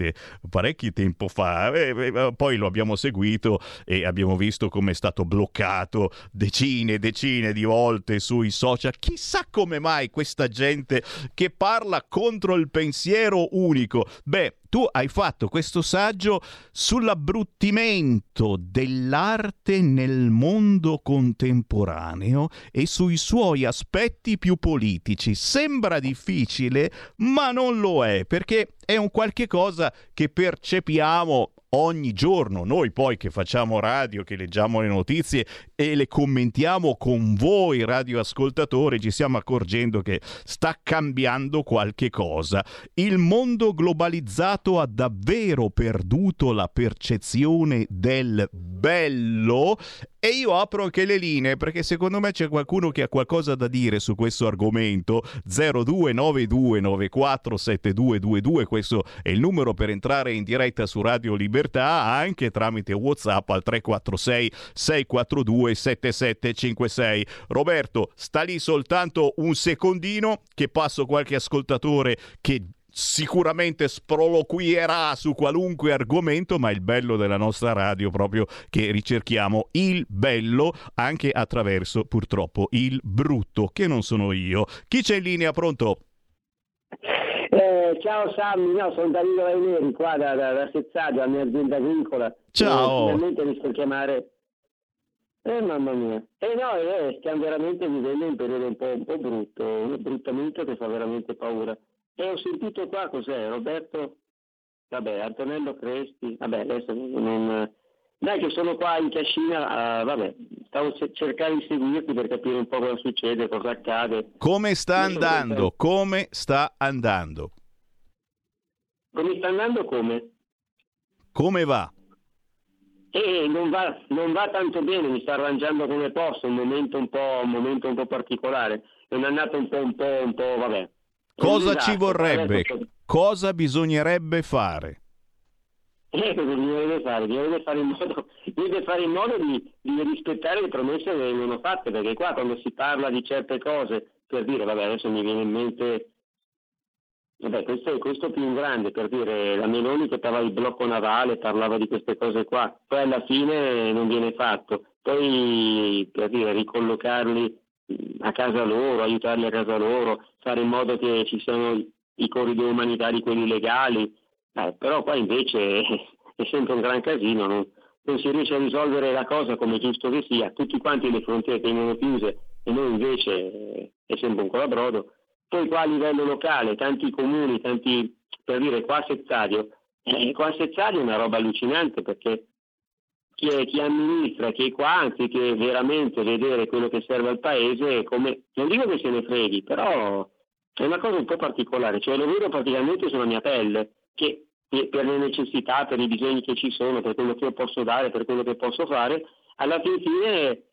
parecchio tempo fa. Eh, poi lo abbiamo seguito e abbiamo visto come è stato bloccato decine e decine di volte sui social chissà come mai questa gente che parla contro il pensiero unico. Beh, tu hai fatto questo saggio sull'abbruttimento dell'arte nel mondo contemporaneo e sui suoi aspetti più politici. Sembra difficile, ma non lo è, perché è un qualche cosa che percepiamo ogni giorno. Noi poi che facciamo radio, che leggiamo le notizie e le commentiamo con voi radioascoltatori, ci stiamo accorgendo che sta cambiando qualche cosa. Il mondo globalizzato ha davvero perduto la percezione del bello e io apro anche le linee perché secondo me c'è qualcuno che ha qualcosa da dire su questo argomento. 0292947222, questo è il numero per entrare in diretta su Radio Libertà, anche tramite WhatsApp al 346 642 7756. Roberto, sta lì soltanto un secondino che passo qualche ascoltatore che sicuramente sproloquierà su qualunque argomento, ma il bello della nostra radio proprio che ricerchiamo il bello anche attraverso purtroppo il brutto, che non sono io. Chi c'è in linea? Pronto? Eh, ciao Sammy, no, sono Danilo Raineri qua da, da, da Sezzaggio, la mia azienda agricola. Ciao. Eh, finalmente mi sto chiamare. Eh mamma mia. Eh no, eh, stiamo veramente vivendo un periodo un po', un po' brutto, un bruttamento che fa veramente paura. E ho sentito qua cos'è, Roberto? Vabbè, Antonello Cresti, vabbè, adesso non... Dai che sono qua in cascina, uh, vabbè, stavo cercando di seguirti per capire un po' cosa succede, cosa accade. Come sta andando? Come sta andando? Come sta andando come? Come va? Eh, non va, non va tanto bene, mi sta arrangiando come posso, un momento un po', un momento un po particolare. È un'annata un po', un po', un po', vabbè, Cosa ci vorrebbe? Cosa bisognerebbe fare? Eh, cosa bisognerebbe fare? Bisognerebbe fare in modo, fare in modo di, di, rispettare le promesse che vengono fatte, perché qua quando si parla di certe cose, per dire, vabbè, adesso mi viene in mente, vabbè, questo è questo più in grande, per dire, la Meloni che parlava di blocco navale, parlava di queste cose qua, poi alla fine non viene fatto. Poi, per dire, ricollocarli a casa loro, aiutarli a casa loro, fare in modo che ci siano i corridoi umanitari, quelli legali, eh, però poi invece è sempre un gran casino, non, non, si riesce a risolvere la cosa come giusto che sia, tutti quanti le frontiere tengono chiuse e noi invece eh, è sempre un colabrodo. Poi qua a livello locale, tanti comuni, tanti, per dire qua a Sezzario, Eh, qua Sezzali è una roba allucinante perché chi, è, chi amministra, chi è qua, anziché veramente vedere quello che serve al paese, come, non dico che se ne freghi, però è una cosa un po' particolare, cioè lo vedo praticamente sulla mia pelle, che per le necessità, per i bisogni che ci sono, per quello che io posso dare, per quello che posso fare, alla fine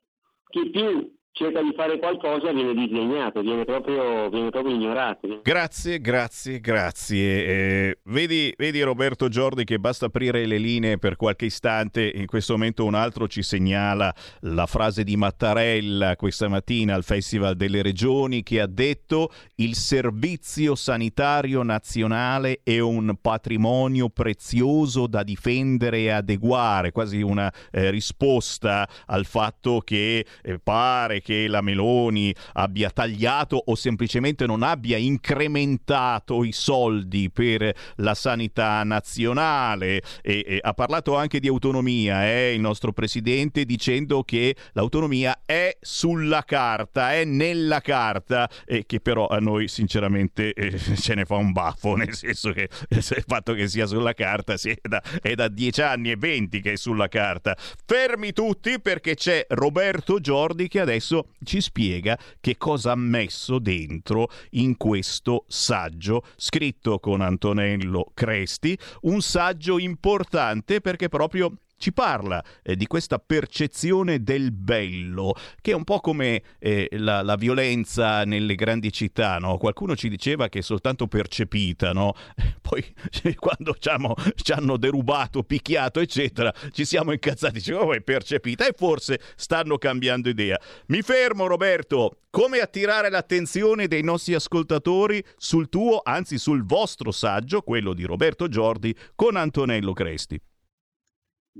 chi più cerca di fare qualcosa viene disegnato, viene proprio, viene proprio ignorato. Grazie, grazie, grazie. Eh, vedi, vedi, Roberto Giordi che basta aprire le linee per qualche istante, in questo momento un altro ci segnala la frase di Mattarella questa mattina al Festival delle Regioni che ha detto il servizio sanitario nazionale è un patrimonio prezioso da difendere e adeguare, quasi una eh, risposta al fatto che eh, pare che la Meloni abbia tagliato o semplicemente non abbia incrementato i soldi per la sanità nazionale. E, e ha parlato anche di autonomia, eh, il nostro presidente, dicendo che l'autonomia è sulla carta, è nella carta, e che però a noi sinceramente eh, ce ne fa un baffo, nel senso che il fatto che sia sulla carta sì, è, da, è da dieci anni e venti che è sulla carta. Fermi tutti perché c'è Roberto Giordi che adesso adesso ci spiega che cosa ha messo dentro in questo saggio scritto con Antonello Cresti, un saggio importante perché proprio ci parla eh, di questa percezione del bello, che è un po' come eh, la, la, violenza nelle grandi città, no? Qualcuno ci diceva che è soltanto percepita, no? Poi quando ci hanno derubato, picchiato, eccetera, ci siamo incazzati, diciamo, oh, è percepita e forse stanno cambiando idea. Mi fermo Roberto, come attirare l'attenzione dei nostri ascoltatori sul tuo, anzi sul vostro saggio, quello di Roberto Giordi, con Antonello Cresti.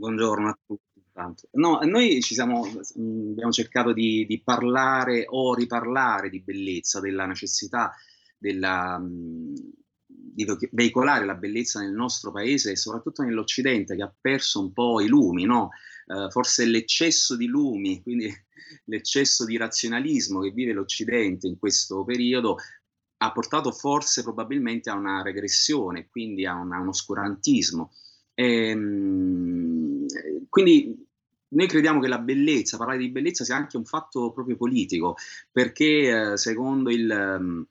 Buongiorno a tutti. No, noi ci siamo, mm, abbiamo cercato di, di, parlare o riparlare di bellezza, della necessità della, mm, di veicolare la bellezza nel nostro paese e soprattutto nell'Occidente che ha perso un po' i lumi, no? uh, forse l'eccesso di lumi, quindi l'eccesso di razionalismo che vive l'Occidente in questo periodo ha portato forse probabilmente a una regressione, quindi a, una, a un oscurantismo. Ehm, quindi noi crediamo che la bellezza, parlare di bellezza sia anche un fatto proprio politico, perché eh, secondo, il, ehm,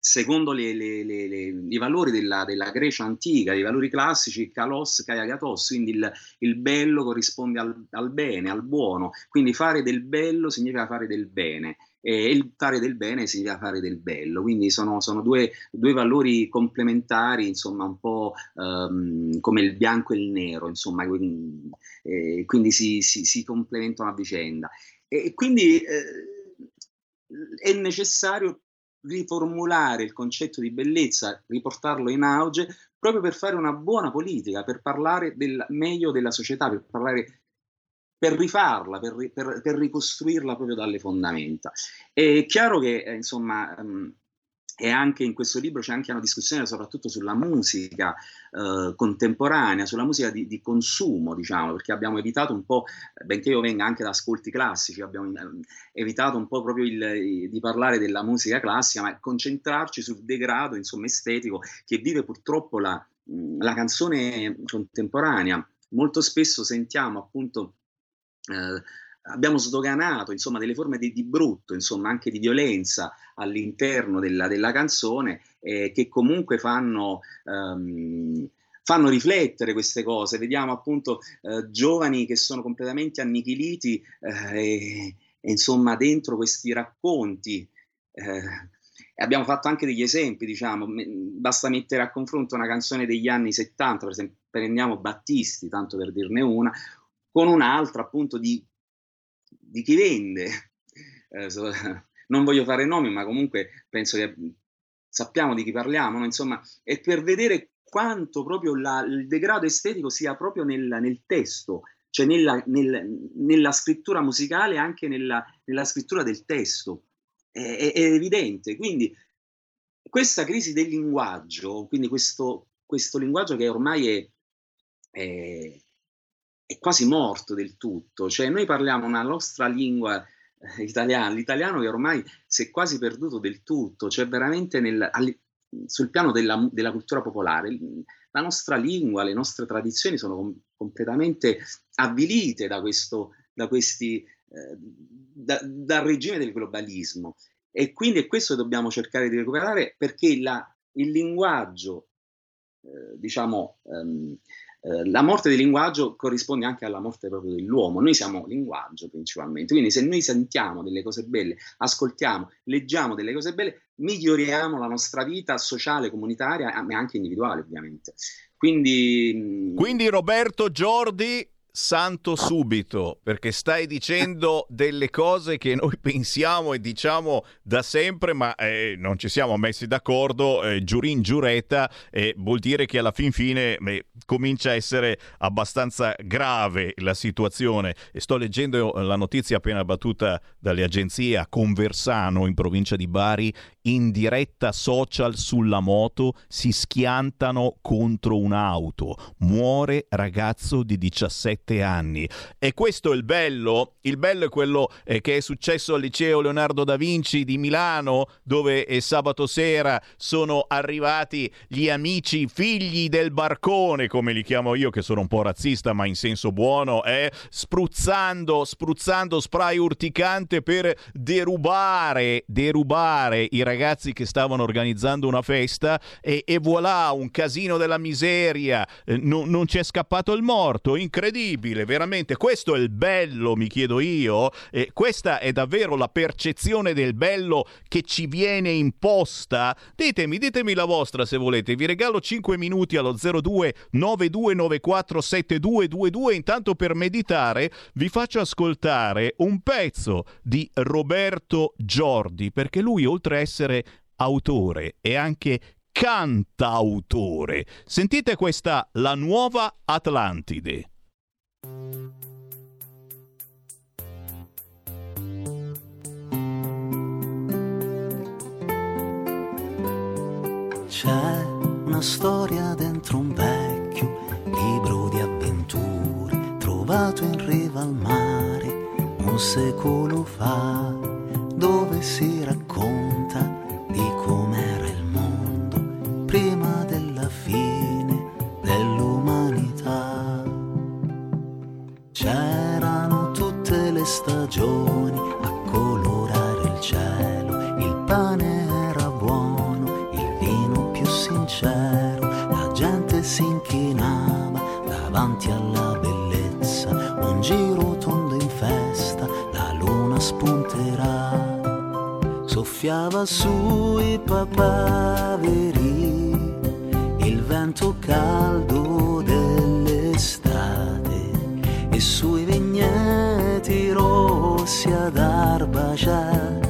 secondo le, le, le, i valori della, della, Grecia antica, i valori classici, kalos, kaiagatos, quindi il, il bello corrisponde al, al, bene, al buono, quindi fare del bello significa fare del bene e il fare del bene significa fare del bello, quindi sono, sono due, due, valori complementari, insomma un po' um, come il bianco e il nero, insomma, quindi, eh, quindi si, si, si, complementano a vicenda. E quindi eh, è necessario riformulare il concetto di bellezza, riportarlo in auge, proprio per fare una buona politica, per parlare del meglio della società, per parlare per rifarla, per, per, per, ricostruirla proprio dalle fondamenta. È chiaro che, eh, insomma, um, e anche in questo libro c'è anche una discussione soprattutto sulla musica eh, contemporanea, sulla musica di, di, consumo, diciamo, perché abbiamo evitato un po', benché io venga anche da ascolti classici, abbiamo eh, evitato un po' proprio il, di parlare della musica classica, ma concentrarci sul degrado, insomma, estetico che vive purtroppo la, la canzone contemporanea. Molto spesso sentiamo appunto abbiamo sdoganato insomma, delle forme di, di, brutto, insomma, anche di violenza all'interno della, della canzone eh, che comunque fanno, um, fanno, riflettere queste cose. Vediamo appunto eh, giovani che sono completamente annichiliti eh, e, insomma dentro questi racconti. Eh, abbiamo fatto anche degli esempi, diciamo, basta mettere a confronto una canzone degli anni 70, per esempio prendiamo Battisti, tanto per dirne una, con un'altra appunto di, di chi vende. Eh, non voglio fare nomi, ma comunque penso che sappiamo di chi parliamo, no? insomma, è per vedere quanto proprio la, il degrado estetico sia proprio nel, nel testo, cioè nella, nel, nella, scrittura musicale e anche nella, nella, scrittura del testo. È, è, è, evidente. Quindi questa crisi del linguaggio, quindi questo, questo linguaggio che ormai è, è, è quasi morto del tutto, cioè noi parliamo una nostra lingua eh, italiana, l'italiano che ormai si è quasi perduto del tutto, cioè veramente nel, sul piano della, della, cultura popolare. La nostra lingua, le nostre tradizioni sono com- completamente avvilite da, questo, da questi, eh, da, dal regime del globalismo. E quindi è questo che dobbiamo cercare di recuperare perché la, il linguaggio, eh, diciamo, ehm, eh, la morte del linguaggio corrisponde anche alla morte proprio dell'uomo. Noi siamo linguaggio principalmente, quindi se noi sentiamo delle cose belle, ascoltiamo, leggiamo delle cose belle, miglioriamo la nostra vita sociale, comunitaria, ma anche individuale ovviamente. Quindi, mm, quindi Roberto Giordi santo subito, perché stai dicendo delle cose che noi pensiamo e diciamo da sempre, ma eh, non ci siamo messi d'accordo, eh, giurin giuretta, e vuol dire che alla fin fine eh, comincia a essere abbastanza grave la situazione. E sto leggendo la notizia appena battuta dalle agenzie a Conversano, in provincia di Bari, in diretta social sulla moto si schiantano contro un'auto. Muore ragazzo di 17 anni. E questo è il bello? Il bello è quello eh, che è successo al liceo Leonardo da Vinci di Milano, dove eh, sabato sera sono arrivati gli amici figli del barcone, come li chiamo io, che sono un po' razzista, ma in senso buono, eh, spruzzando, spruzzando spray urticante per derubare, derubare i ragazzi ragazzi che stavano organizzando una festa e, e voilà, un casino della miseria, eh, non, non c'è scappato il morto, incredibile, veramente, questo è il bello, mi chiedo io, eh, questa è davvero la percezione del bello che ci viene imposta? Ditemi, ditemi la vostra se volete, vi regalo 5 minuti allo 02 9294 7222, intanto per meditare vi faccio ascoltare un pezzo di Roberto Giordi, perché lui oltre a essere essere autore e anche cantautore. Sentite questa La nuova Atlantide. C'è una storia dentro un vecchio libro di avventure trovato in riva al mare un secolo fa, dove si racconta stagioni a colorare il cielo, il pane era buono, il vino più sincero, la gente si inchinava davanti alla bellezza, un giro tondo in festa, la luna spunterà. Soffiava sui papaveri il vento caldo dell'estate e sui rossi ad Arbacia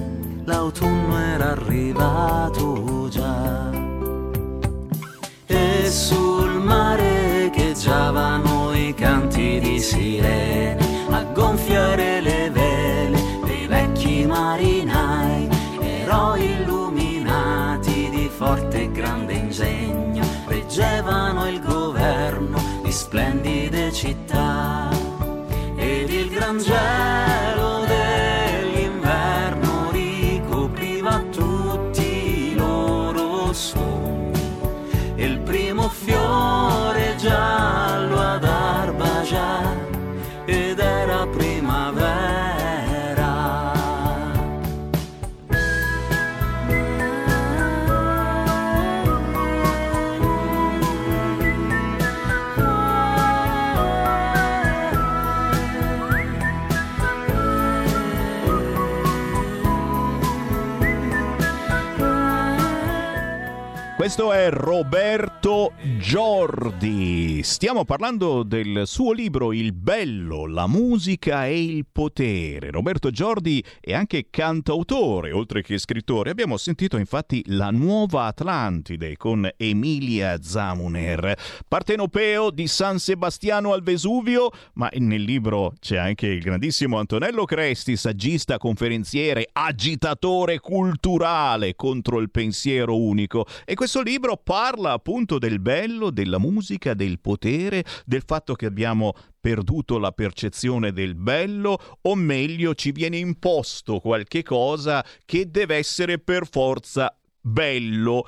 l'autunno era arrivato già. E sul mare echeggiavano i canti di sirene a gonfiare le vele dei vecchi marinai eroi illuminati di forte e grande ingegno, reggevano il governo di splendide città. Ed il gran cielo Questo è Roberto Giordi. Stiamo parlando del suo libro Il bello, la musica e il potere. Roberto Giordi è anche cantautore, oltre che scrittore. Abbiamo sentito infatti La nuova Atlantide con Emilia Zamuner. Partenopeo di San Sebastiano al Vesuvio, ma nel libro c'è anche il grandissimo Antonello Cresti, saggista, conferenziere, agitatore culturale contro il pensiero unico. E questo questo libro parla appunto del bello, della musica, del potere, del fatto che abbiamo perduto la percezione del bello o meglio ci viene imposto qualche cosa che deve essere per forza bello.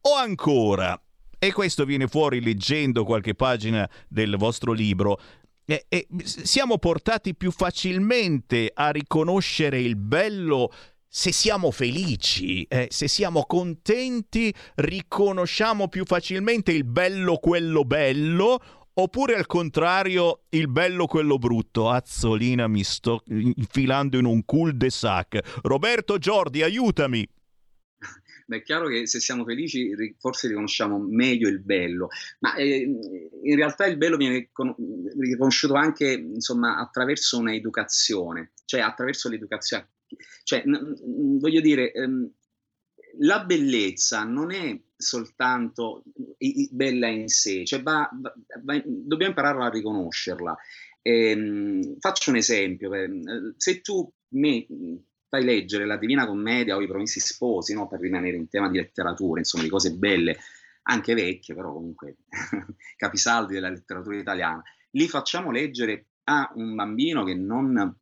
O ancora, e questo viene fuori leggendo qualche pagina del vostro libro, eh, eh, siamo portati più facilmente a riconoscere il bello se siamo felici, eh, se siamo contenti, riconosciamo più facilmente il bello quello bello Oppure al contrario, il bello quello brutto. Azzolina, mi sto infilando in un cul-de-sac. Roberto Giordi, aiutami. Beh, è chiaro che se siamo felici forse riconosciamo meglio il bello, ma eh, in realtà il bello viene riconosciuto anche insomma, attraverso un'educazione, cioè attraverso l'educazione. Cioè, voglio dire, ehm, la bellezza non è soltanto bella in sé, cioè va, va, va, dobbiamo imparare a riconoscerla. Ehm, faccio un esempio, se tu me fai leggere la Divina Commedia o i Promessi Sposi, no, per rimanere in tema di letteratura, insomma di cose belle, anche vecchie, però comunque capisaldi della letteratura italiana, li facciamo leggere a un bambino che non,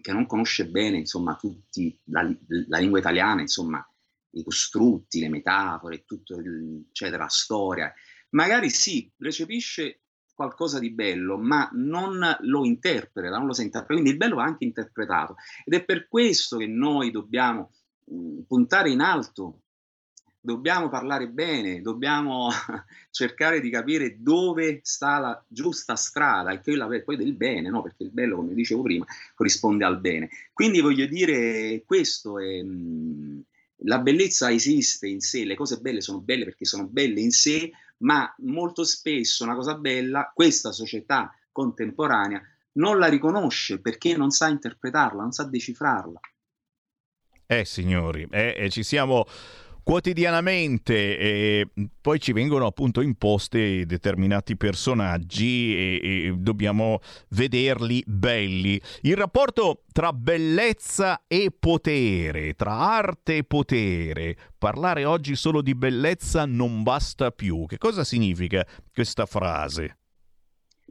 che non conosce bene, insomma, tutti la, la lingua italiana, insomma, i costrutti, le metafore, tutto il, eccetera, la storia. Magari sì, recepisce qualcosa di bello, ma non lo interpreta, non lo interpretare. Quindi il bello va anche interpretato. Ed è per questo che noi dobbiamo mh, puntare in alto, dobbiamo parlare bene, dobbiamo cercare di capire dove sta la giusta strada e quella poi del bene, no? perché il bello, come dicevo prima, corrisponde al bene. Quindi voglio dire, questo è... La bellezza esiste in sé, le cose belle sono belle perché sono belle in sé, ma molto spesso una cosa bella, questa società contemporanea non la riconosce perché non sa interpretarla, non sa decifrarla. Eh signori, eh, eh, ci siamo quotidianamente e poi ci vengono appunto imposti determinati personaggi e, e, dobbiamo vederli belli. Il rapporto tra bellezza e potere, tra arte e potere. Parlare oggi solo di bellezza non basta più. Che cosa significa questa frase?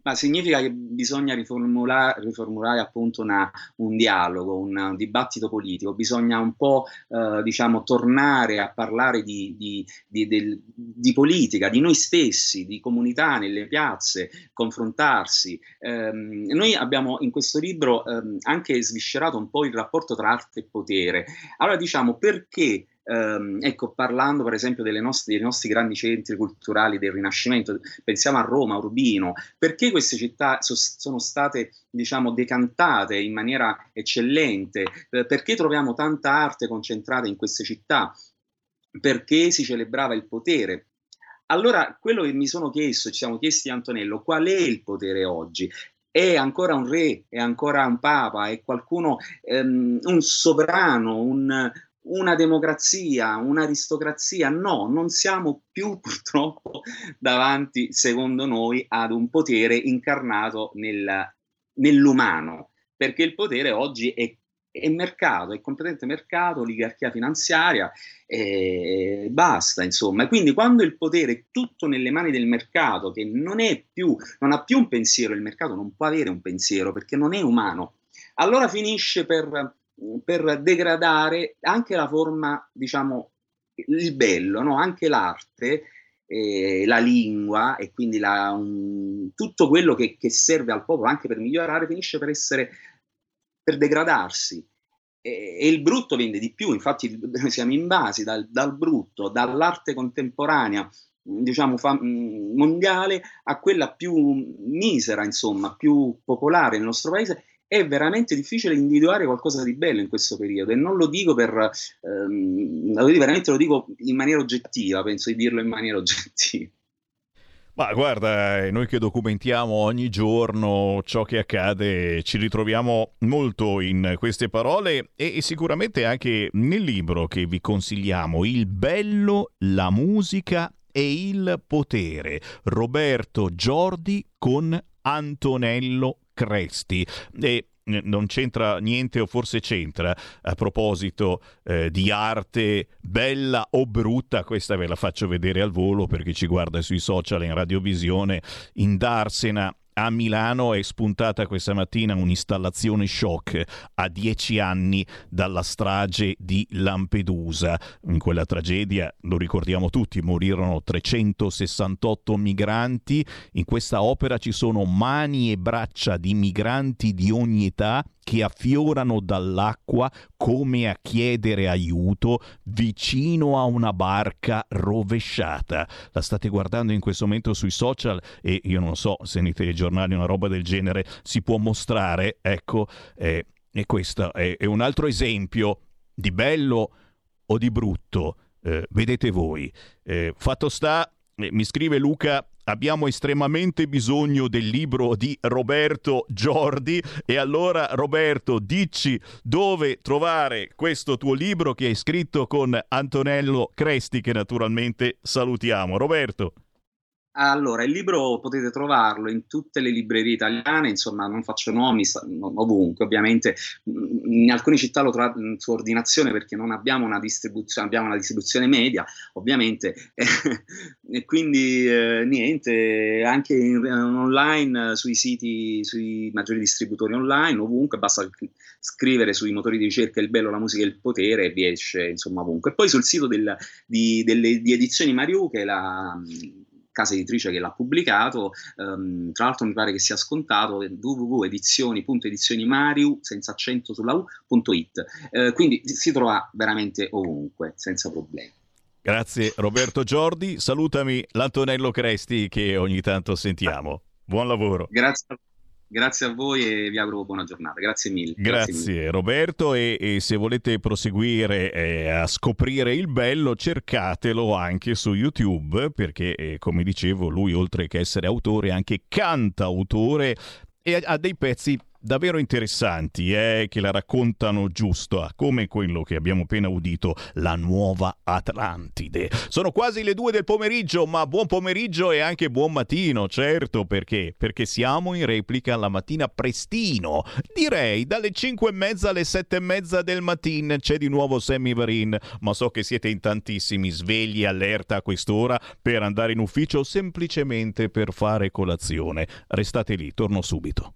Ma significa che bisogna riformulare, riformulare appunto una, un dialogo, un dibattito politico, bisogna un po' eh, diciamo tornare a parlare di, di, di, del, di, politica, di noi stessi, di comunità nelle piazze, confrontarsi. Eh, noi abbiamo in questo libro eh, anche sviscerato un po' il rapporto tra arte e potere. Allora diciamo perché ehm, ecco, parlando per esempio nostre, dei nostri grandi centri culturali del Rinascimento, pensiamo a Roma, Urbino, perché queste città so, sono state diciamo decantate in maniera eccellente? Eh, perché troviamo tanta arte concentrata in queste città? Perché si celebrava il potere, allora, quello che mi sono chiesto, ci siamo chiesti Antonello, qual è il potere oggi? È ancora un re, è ancora un papa, è qualcuno, ehm, un sovrano, un, una democrazia, un'aristocrazia, no, non siamo più purtroppo davanti, secondo noi, ad un potere incarnato nel, nell'umano, perché il potere oggi è, è, mercato, è completamente mercato, oligarchia finanziaria, e basta, insomma. Quindi quando il potere è tutto nelle mani del mercato, che non è più, non ha più un pensiero, il mercato non può avere un pensiero perché non è umano, allora finisce per per degradare anche la forma, diciamo, il bello, no? anche l'arte, eh, la lingua e quindi la, um, tutto quello che, che, serve al popolo anche per migliorare finisce per essere, per degradarsi. E, e il brutto vende di più, infatti siamo invasi dal, dal brutto, dall'arte contemporanea, diciamo fa, mondiale a quella più misera, insomma, più popolare nel nostro paese è veramente difficile individuare qualcosa di bello in questo periodo e non lo dico per, ehm, veramente lo dico in maniera oggettiva, penso di dirlo in maniera oggettiva. Ma guarda, noi che documentiamo ogni giorno ciò che accade, ci ritroviamo molto in queste parole e sicuramente anche nel libro che vi consigliamo, Il bello, la musica e il potere. Roberto Giordi con Antonello Cresti. E non c'entra niente o forse c'entra a proposito eh, di arte bella o brutta questa ve la faccio vedere al volo perché ci guarda sui social in radiovisione in Darsena a Milano è spuntata questa mattina un'installazione shock a dieci anni dalla strage di Lampedusa. In quella tragedia, lo ricordiamo tutti, morirono 368 migranti. In questa opera ci sono mani e braccia di migranti di ogni età che affiorano dall'acqua come a chiedere aiuto vicino a una barca rovesciata. La state guardando in questo momento sui social e io non so se nei telegiornali una roba del genere si può mostrare. Ecco, eh, e questo è, è, un altro esempio di bello o di brutto. Eh, vedete voi. Eh, fatto sta, eh, mi scrive Luca abbiamo estremamente bisogno del libro di Roberto Giordi e allora Roberto dici dove trovare questo tuo libro che hai scritto con Antonello Cresti che naturalmente salutiamo. Roberto. Allora, il libro potete trovarlo in tutte le librerie italiane, insomma, non faccio nomi, ovunque, ovviamente. In alcune città lo trovate su ordinazione perché non abbiamo una distribuzione, abbiamo una distribuzione media, ovviamente. e quindi eh, niente, anche in, online sui siti, sui maggiori distributori online, ovunque, basta scrivere sui motori di ricerca il bello, la musica e il potere e vi esce, insomma, ovunque. Poi sul sito del, di, delle, di Edizioni Mariù, che è la casa editrice che l'ha pubblicato, um, tra l'altro mi pare che sia scontato www.edizioni.edizionimariu senza accento sulla u.it, uh, quindi si trova veramente ovunque, senza problemi. Grazie Roberto Giordi, salutami l'Antonello Cresti che ogni tanto sentiamo. Buon lavoro. Grazie a Grazie a voi e vi auguro buona giornata. Grazie mille. Grazie, Grazie mille. Roberto e, e, se volete proseguire eh, a scoprire il bello cercatelo anche su YouTube perché eh, come dicevo lui oltre che essere autore anche cantautore e ha dei pezzi davvero interessanti eh, che la raccontano giusto, come quello che abbiamo appena udito, la nuova Atlantide. Sono quasi le due del pomeriggio, ma buon pomeriggio e anche buon mattino, certo, perché? Perché siamo in replica la mattina prestino, direi dalle 5 e mezza alle 7 e mezza del mattino c'è di nuovo Sammy Varin, ma so che siete in tantissimi svegli, allerta a quest'ora per andare in ufficio o semplicemente per fare colazione. Restate lì, torno subito.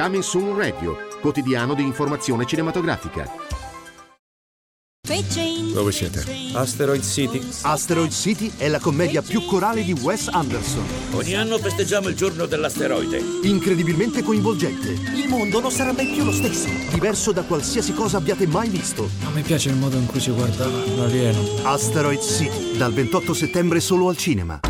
Coming Soon Radio, quotidiano di informazione cinematografica. Dove siete? Asteroid City. Asteroid City è la commedia più corale di Wes Anderson. Ogni anno festeggiamo il giorno dell'asteroide. Incredibilmente coinvolgente. Il mondo non sarà mai più lo stesso. Diverso da qualsiasi cosa abbiate mai visto. A me piace il modo in cui si guardava l'alieno. Asteroid City, dal 28 settembre solo al cinema.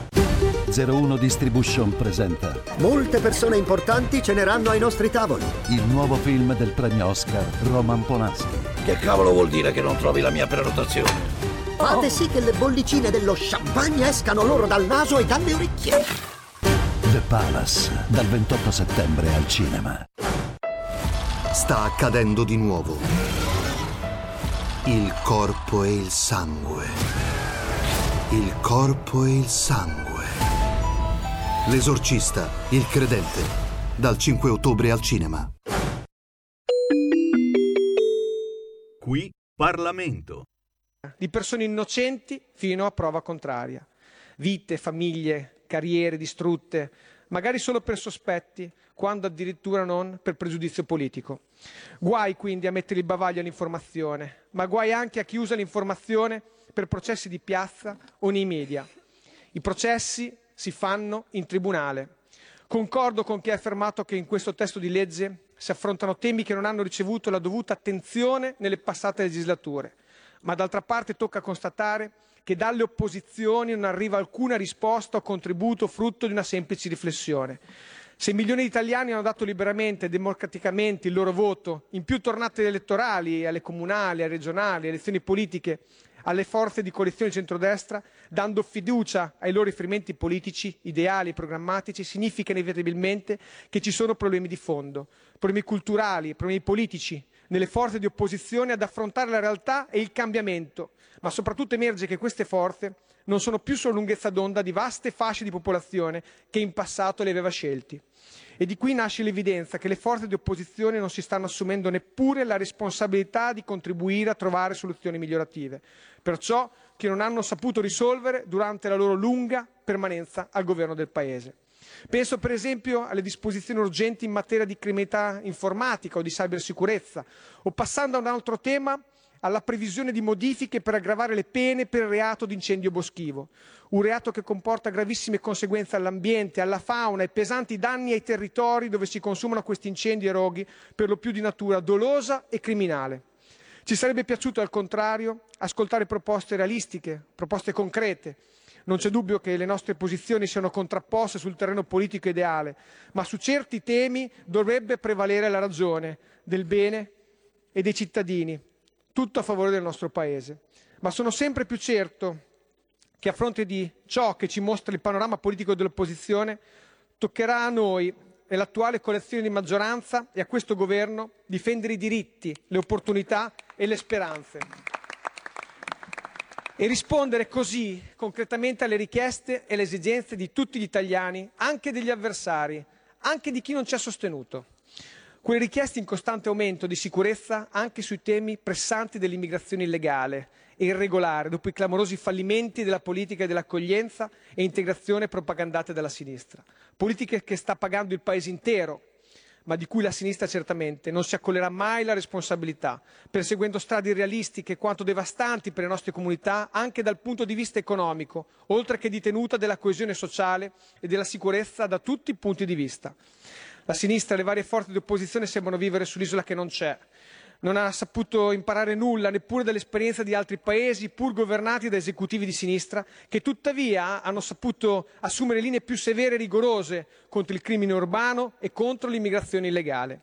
01 Distribution presenta Molte persone importanti ceneranno ai nostri tavoli. Il nuovo film del premio Oscar, Roman Polanski. Che cavolo vuol dire che non trovi la mia prenotazione? Fate sì che le bollicine dello champagne escano loro dal naso e dalle orecchie. The Palace, dal 28 settembre al cinema. Sta accadendo di nuovo. Il corpo e il sangue. Il corpo e il sangue. L'esorcista, il credente, dal 5 ottobre al cinema. Qui Parlamento. Di persone innocenti fino a prova contraria. Vite, famiglie, carriere distrutte, magari solo per sospetti, quando addirittura non per pregiudizio politico. Guai quindi a mettere il bavaglio all'informazione, ma guai anche a chi usa l'informazione per processi di piazza o nei media. I processi si fanno in tribunale. Concordo con chi ha affermato che in questo testo di legge si affrontano temi che non hanno ricevuto la dovuta attenzione nelle passate legislature, ma d'altra parte tocca constatare che dalle opposizioni non arriva alcuna risposta o contributo frutto di una semplice riflessione. Se milioni di italiani hanno dato liberamente e democraticamente il loro voto in più tornate elettorali, alle comunali, alle regionali, alle elezioni politiche, alle forze di coalizione centrodestra, dando fiducia ai loro riferimenti politici, ideali, programmatici, significa inevitabilmente che ci sono problemi di fondo, problemi culturali, problemi politici, nelle forze di opposizione ad affrontare la realtà e il cambiamento, ma soprattutto emerge che queste forze non sono più sulla lunghezza d'onda di vaste fasce di popolazione che in passato le aveva scelti. E di qui nasce l'evidenza che le forze di opposizione non si stanno assumendo neppure la responsabilità di contribuire a trovare soluzioni migliorative, perciò che non hanno saputo risolvere durante la loro lunga permanenza al governo del Paese. Penso per esempio alle disposizioni urgenti in materia di criminalità informatica o di cybersicurezza, o passando a un altro tema, alla previsione di modifiche per aggravare le pene per il reato di incendio boschivo, un reato che comporta gravissime conseguenze all'ambiente, alla fauna e pesanti danni ai territori dove si consumano questi incendi e roghi, per lo più di natura dolosa e criminale. Ci sarebbe piaciuto, al contrario, ascoltare proposte realistiche, proposte concrete. Non c'è dubbio che le nostre posizioni siano contrapposte sul terreno politico ideale, ma su certi temi dovrebbe prevalere la ragione del bene e dei cittadini, tutto a favore del nostro Paese. Ma sono sempre più certo che a fronte di ciò che ci mostra il panorama politico dell'opposizione, toccherà a noi e all'attuale coalizione di maggioranza e a questo governo difendere i diritti, le opportunità e le speranze e rispondere così concretamente alle richieste e alle esigenze di tutti gli italiani, anche degli avversari, anche di chi non ci ha sostenuto. Quelle richieste in costante aumento di sicurezza anche sui temi pressanti dell'immigrazione illegale e irregolare, dopo i clamorosi fallimenti della politica dell'accoglienza e integrazione propagandate dalla sinistra. Politiche che sta pagando il Paese intero, ma di cui la sinistra certamente non si accolerà mai la responsabilità, perseguendo strade irrealistiche quanto devastanti per le nostre comunità anche dal punto di vista economico, oltre che di tenuta della coesione sociale e della sicurezza da tutti i punti di vista. La sinistra e le varie forze di opposizione sembrano vivere sull'isola che non c'è. Non ha saputo imparare nulla neppure dall'esperienza di altri paesi, pur governati da esecutivi di sinistra, che tuttavia hanno saputo assumere linee più severe e rigorose contro il crimine urbano e contro l'immigrazione illegale.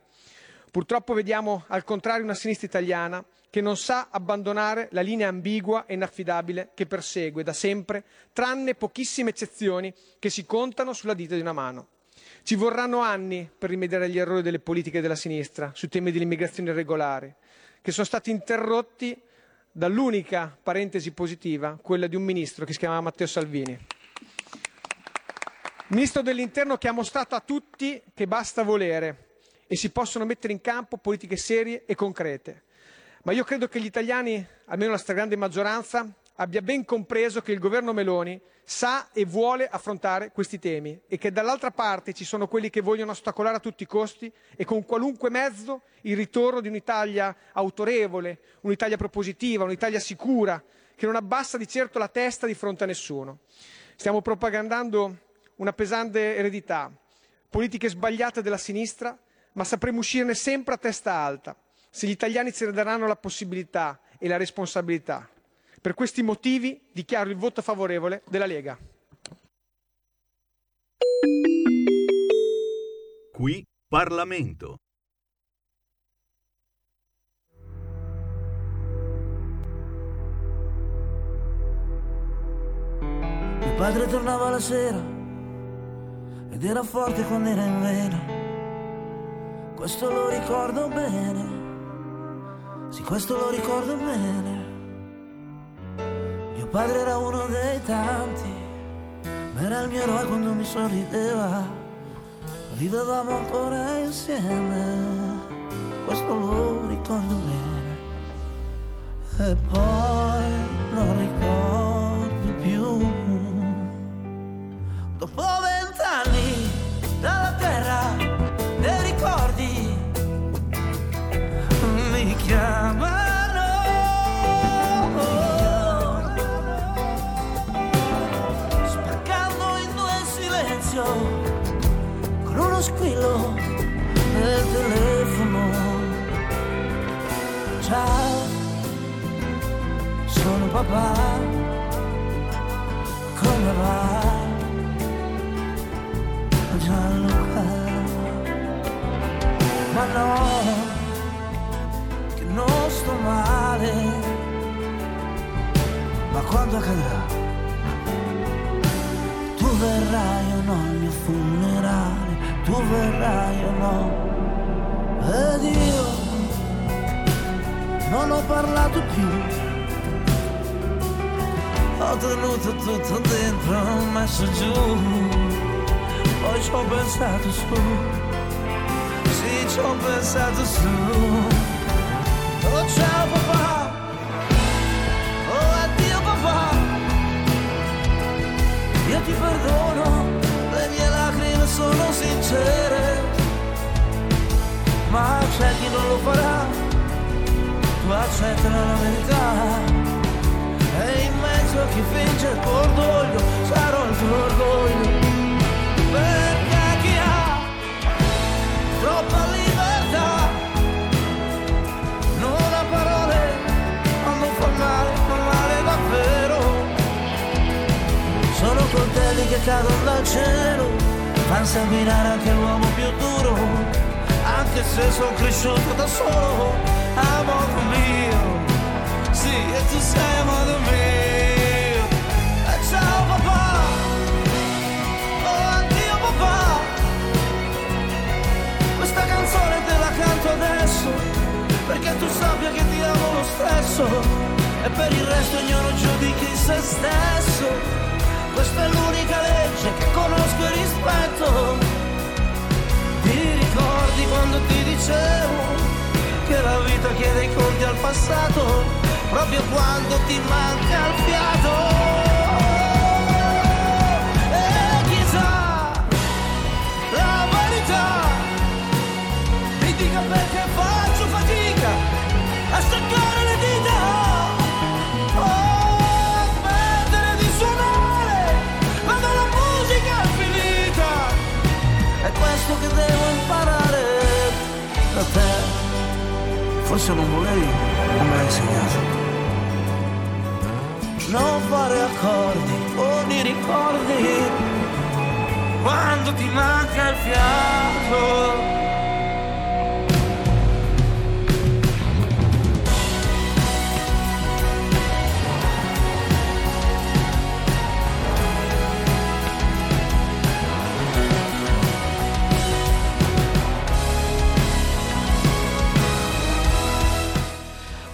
Purtroppo vediamo al contrario una sinistra italiana che non sa abbandonare la linea ambigua e inaffidabile che persegue da sempre, tranne pochissime eccezioni che si contano sulla dita di una mano. Ci vorranno anni per rimediare agli errori delle politiche della sinistra sui temi dell'immigrazione irregolare, che sono stati interrotti dall'unica parentesi positiva, quella di un ministro che si chiamava Matteo Salvini. Ministro dell'Interno che ha mostrato a tutti che basta volere e si possono mettere in campo politiche serie e concrete. Ma io credo che gli italiani, almeno la stragrande maggioranza, abbia ben compreso che il governo Meloni sa e vuole affrontare questi temi e che dall'altra parte ci sono quelli che vogliono ostacolare a tutti i costi e con qualunque mezzo il ritorno di un'Italia autorevole, un'Italia propositiva, un'Italia sicura, che non abbassa di certo la testa di fronte a nessuno. Stiamo propagandando una pesante eredità, politiche sbagliate della sinistra, ma sapremo uscirne sempre a testa alta, se gli italiani ci daranno la possibilità e la responsabilità. Per questi motivi dichiaro il voto favorevole della Lega. Qui Parlamento. Mio padre tornava la sera ed era forte quando era in vena. Questo lo ricordo bene. Sì, questo lo ricordo bene. Padre era uno dei tanti, ma era il mio eroe quando mi sorrideva. Vivevamo ancora insieme, questo lo ricordo bene. E poi sono papà, come va? Gianluca, ma no, che non sto male, ma quando accadrà? Tu verrai o no al mio funerale, tu verrai o no? Ed io non ho parlato più. Ho tenuto tutto dentro, messo giù. Poi ci ho pensato su. Sì, ci ho pensato su. Oh ciao papà. Oh addio papà. Io ti perdono, le mie lacrime sono sincere. Ma c'è chi non lo farà tu accettala la verità e a chi finge il tuo orgoglio sarò il tuo orgoglio. Perché chi ha troppa libertà non ha parole quando fa male fa male davvero. Sono coltelli che cadono dal cielo fanno sanguinare anche l'uomo più duro. Anche se sono cresciuto da solo a modo mio, sì, e tu sei a modo canto adesso, perché tu sappia che ti amo lo stesso, e per il resto ognuno giudichi se stesso. Questa è l'unica legge che conosco e rispetto. Ti ricordi quando ti dicevo che la vita chiede i conti al passato, proprio quando ti manca il fiato. Perché faccio fatica a staccare le dita. Oh, smettere di suonare quando la musica è finita. È questo che devo imparare da te. Forse non volevi, non me l'hai insegnato. Non fare accordi con i ricordi quando ti manca il fiato.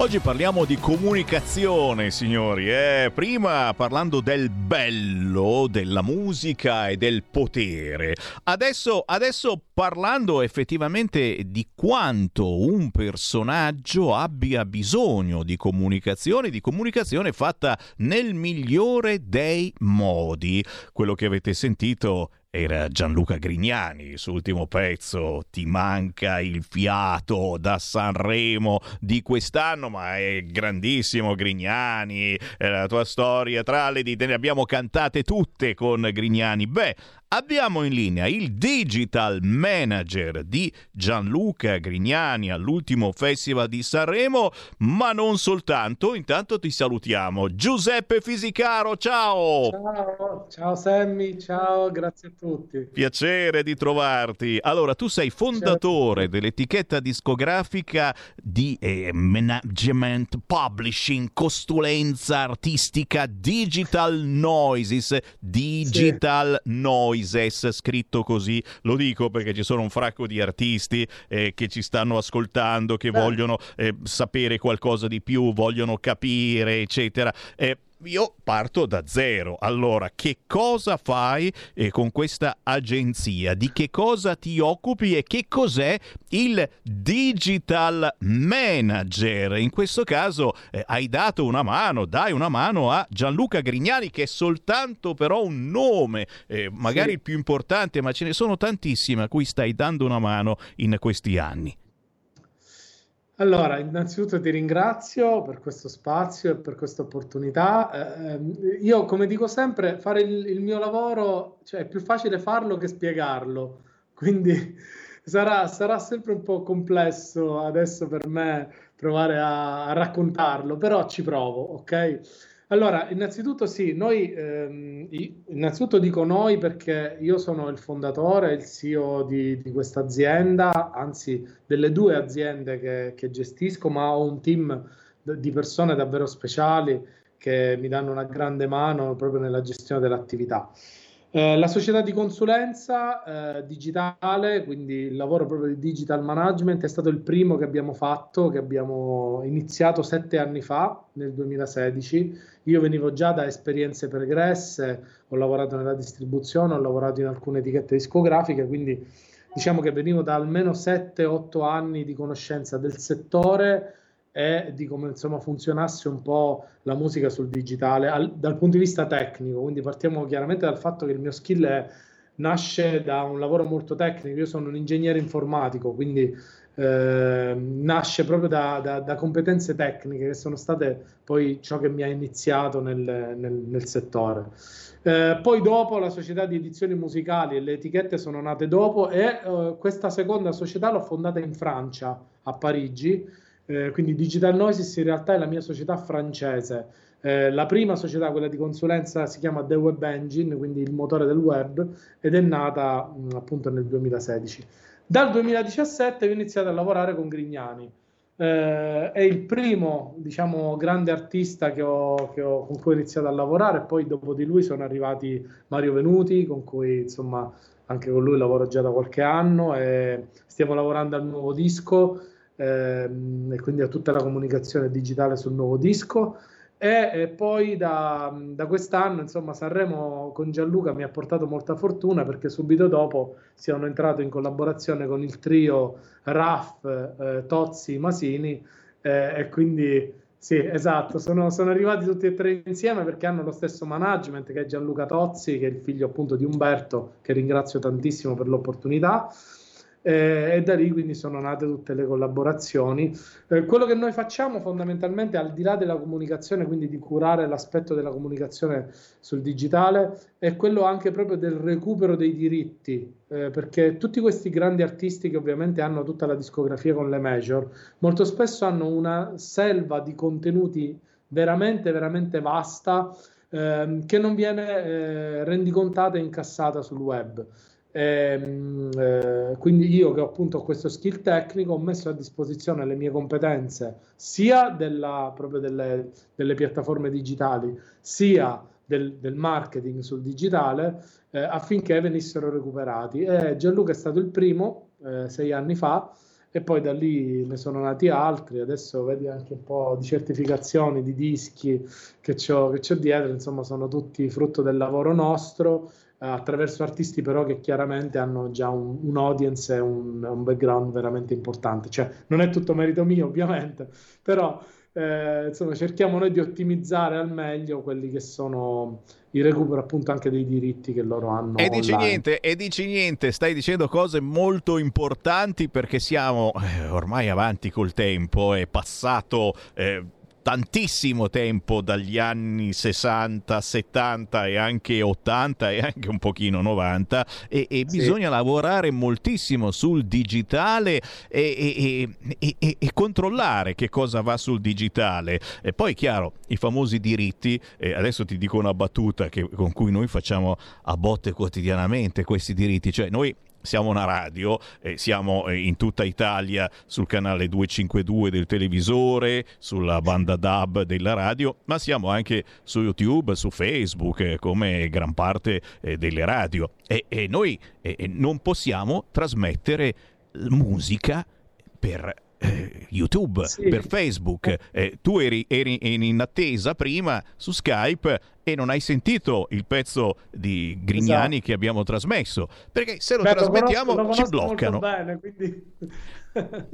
Oggi parliamo di comunicazione, signori. Eh, prima parlando del bello della musica e del potere. Adesso, adesso parlando effettivamente di quanto un personaggio abbia bisogno di comunicazione, di comunicazione fatta nel migliore dei modi. Quello che avete sentito era Gianluca Grignani, il ultimo pezzo, Ti manca il fiato da Sanremo di quest'anno, ma è grandissimo Grignani, è la tua storia tra le dita, ne abbiamo cantate tutte con Grignani. Beh, abbiamo in linea il digital manager di Gianluca Grignani all'ultimo festival di Sanremo, ma non soltanto, intanto ti salutiamo. Giuseppe Fisicaro, ciao! Ciao, ciao Sammy, ciao, grazie a tutti. Piacere di trovarti. Allora, tu sei fondatore dell'etichetta discografica di eh, management, publishing, costulenza artistica Digital Noises. Digital sì. Noises, scritto così. Lo dico perché ci sono un fracco di artisti eh, che ci stanno ascoltando, che Beh. vogliono eh, sapere qualcosa di più, vogliono capire, eccetera. Eh, io parto da zero. Allora, che cosa fai eh, con questa agenzia? Di che cosa ti occupi e che cos'è il digital manager? In questo caso eh, hai dato una mano, dai una mano a Gianluca Grignani che è soltanto però un nome, eh, magari sì. il più importante, ma ce ne sono tantissime a cui stai dando una mano in questi anni. Allora, innanzitutto ti ringrazio per questo spazio e per questa opportunità. Eh, io, come dico sempre, fare il, il, mio lavoro, cioè è più facile farlo che spiegarlo, quindi sarà, sarà sempre un po' complesso adesso per me provare a, a raccontarlo, però ci provo, ok? Allora, innanzitutto sì, noi, ehm, innanzitutto dico noi perché io sono il fondatore, il CEO di, di questa azienda, anzi delle due aziende che, che, gestisco, ma ho un team di persone davvero speciali che mi danno una grande mano proprio nella gestione dell'attività. Eh, la società di consulenza eh, digitale, quindi il lavoro proprio di digital management, è stato il primo che abbiamo fatto, che abbiamo iniziato sette anni fa, nel 2016. Io venivo già da esperienze pregresse, ho lavorato nella distribuzione, ho lavorato in alcune etichette discografiche, quindi diciamo che venivo da almeno 7-8 anni di conoscenza del settore e di come insomma funzionasse un po' la musica sul digitale al, dal punto di vista tecnico. Quindi partiamo chiaramente dal fatto che il mio skill è, nasce da un lavoro molto tecnico. Io sono un ingegnere informatico, quindi eh, nasce proprio da, da, da, competenze tecniche che sono state poi ciò che mi ha iniziato nel, nel, nel settore. Eh, poi dopo la società di edizioni musicali e le etichette sono nate dopo e eh, questa seconda società l'ho fondata in Francia, a Parigi eh, quindi Digital Noises in realtà è la mia società francese. Eh, la prima società, quella di consulenza, si chiama The Web Engine, quindi il motore del web, ed è nata mh, appunto nel 2016. Dal 2017 ho iniziato a lavorare con Grignani. Eh, è il primo, diciamo, grande artista che ho, che ho, con cui ho iniziato a lavorare. Poi dopo di lui sono arrivati Mario Venuti, con cui insomma anche con lui lavoro già da qualche anno e stiamo lavorando al nuovo disco ehm, e quindi a tutta la comunicazione digitale sul nuovo disco. E, poi da, da, quest'anno, insomma, Sanremo con Gianluca mi ha portato molta fortuna perché subito dopo siamo entrati in collaborazione con il trio Raff, eh, Tozzi, Masini eh, e quindi sì, esatto, sono, sono, arrivati tutti e tre insieme perché hanno lo stesso management che è Gianluca Tozzi, che è il figlio appunto di Umberto, che ringrazio tantissimo per l'opportunità eh, e da lì quindi sono nate tutte le collaborazioni. Eh, quello che noi facciamo fondamentalmente, al di là della comunicazione, quindi di curare l'aspetto della comunicazione sul digitale, è quello anche proprio del recupero dei diritti, eh, perché tutti questi grandi artisti che ovviamente hanno tutta la discografia con le major, molto spesso hanno una selva di contenuti veramente, veramente vasta ehm, che non viene eh, rendicontata e incassata sul web. Ehm, eh, quindi io che ho appunto questo skill tecnico ho messo a disposizione le mie competenze sia della, proprio delle, delle piattaforme digitali sia del, del, marketing sul digitale eh, affinché venissero recuperati. E Gianluca è stato il primo eh, sei anni fa e poi da lì ne sono nati altri. Adesso vedi anche un po' di certificazioni, di dischi che ho dietro, insomma sono tutti frutto del lavoro nostro attraverso artisti però che chiaramente hanno già un, un audience e un, un, background veramente importante. Cioè, non è tutto merito mio, ovviamente, però eh, insomma, cerchiamo noi di ottimizzare al meglio quelli che sono il recupero appunto anche dei diritti che loro hanno. E dici niente, e dici niente, stai dicendo cose molto importanti perché siamo eh, ormai avanti col tempo, è passato eh, tantissimo tempo dagli anni 60, 70 e anche 80 e anche un pochino 90 e, e sì. bisogna lavorare moltissimo sul digitale e, e, e, controllare che cosa va sul digitale. E poi chiaro, i famosi diritti, eh, adesso ti dico una battuta che, con cui noi facciamo a botte quotidianamente questi diritti, cioè noi siamo una radio, eh, siamo in tutta Italia sul canale 252 del televisore, sulla banda DAB della radio, ma siamo anche su YouTube, su Facebook, eh, come gran parte eh, delle radio. E, e noi non possiamo trasmettere musica per eh, YouTube, Sì. per Facebook. Eh, tu eri, eri in attesa prima su Skype e non hai sentito il pezzo di Grignani che abbiamo trasmesso. Perché se lo Beh, trasmettiamo conosco- lo ci conosco molto bloccano. bene, quindi...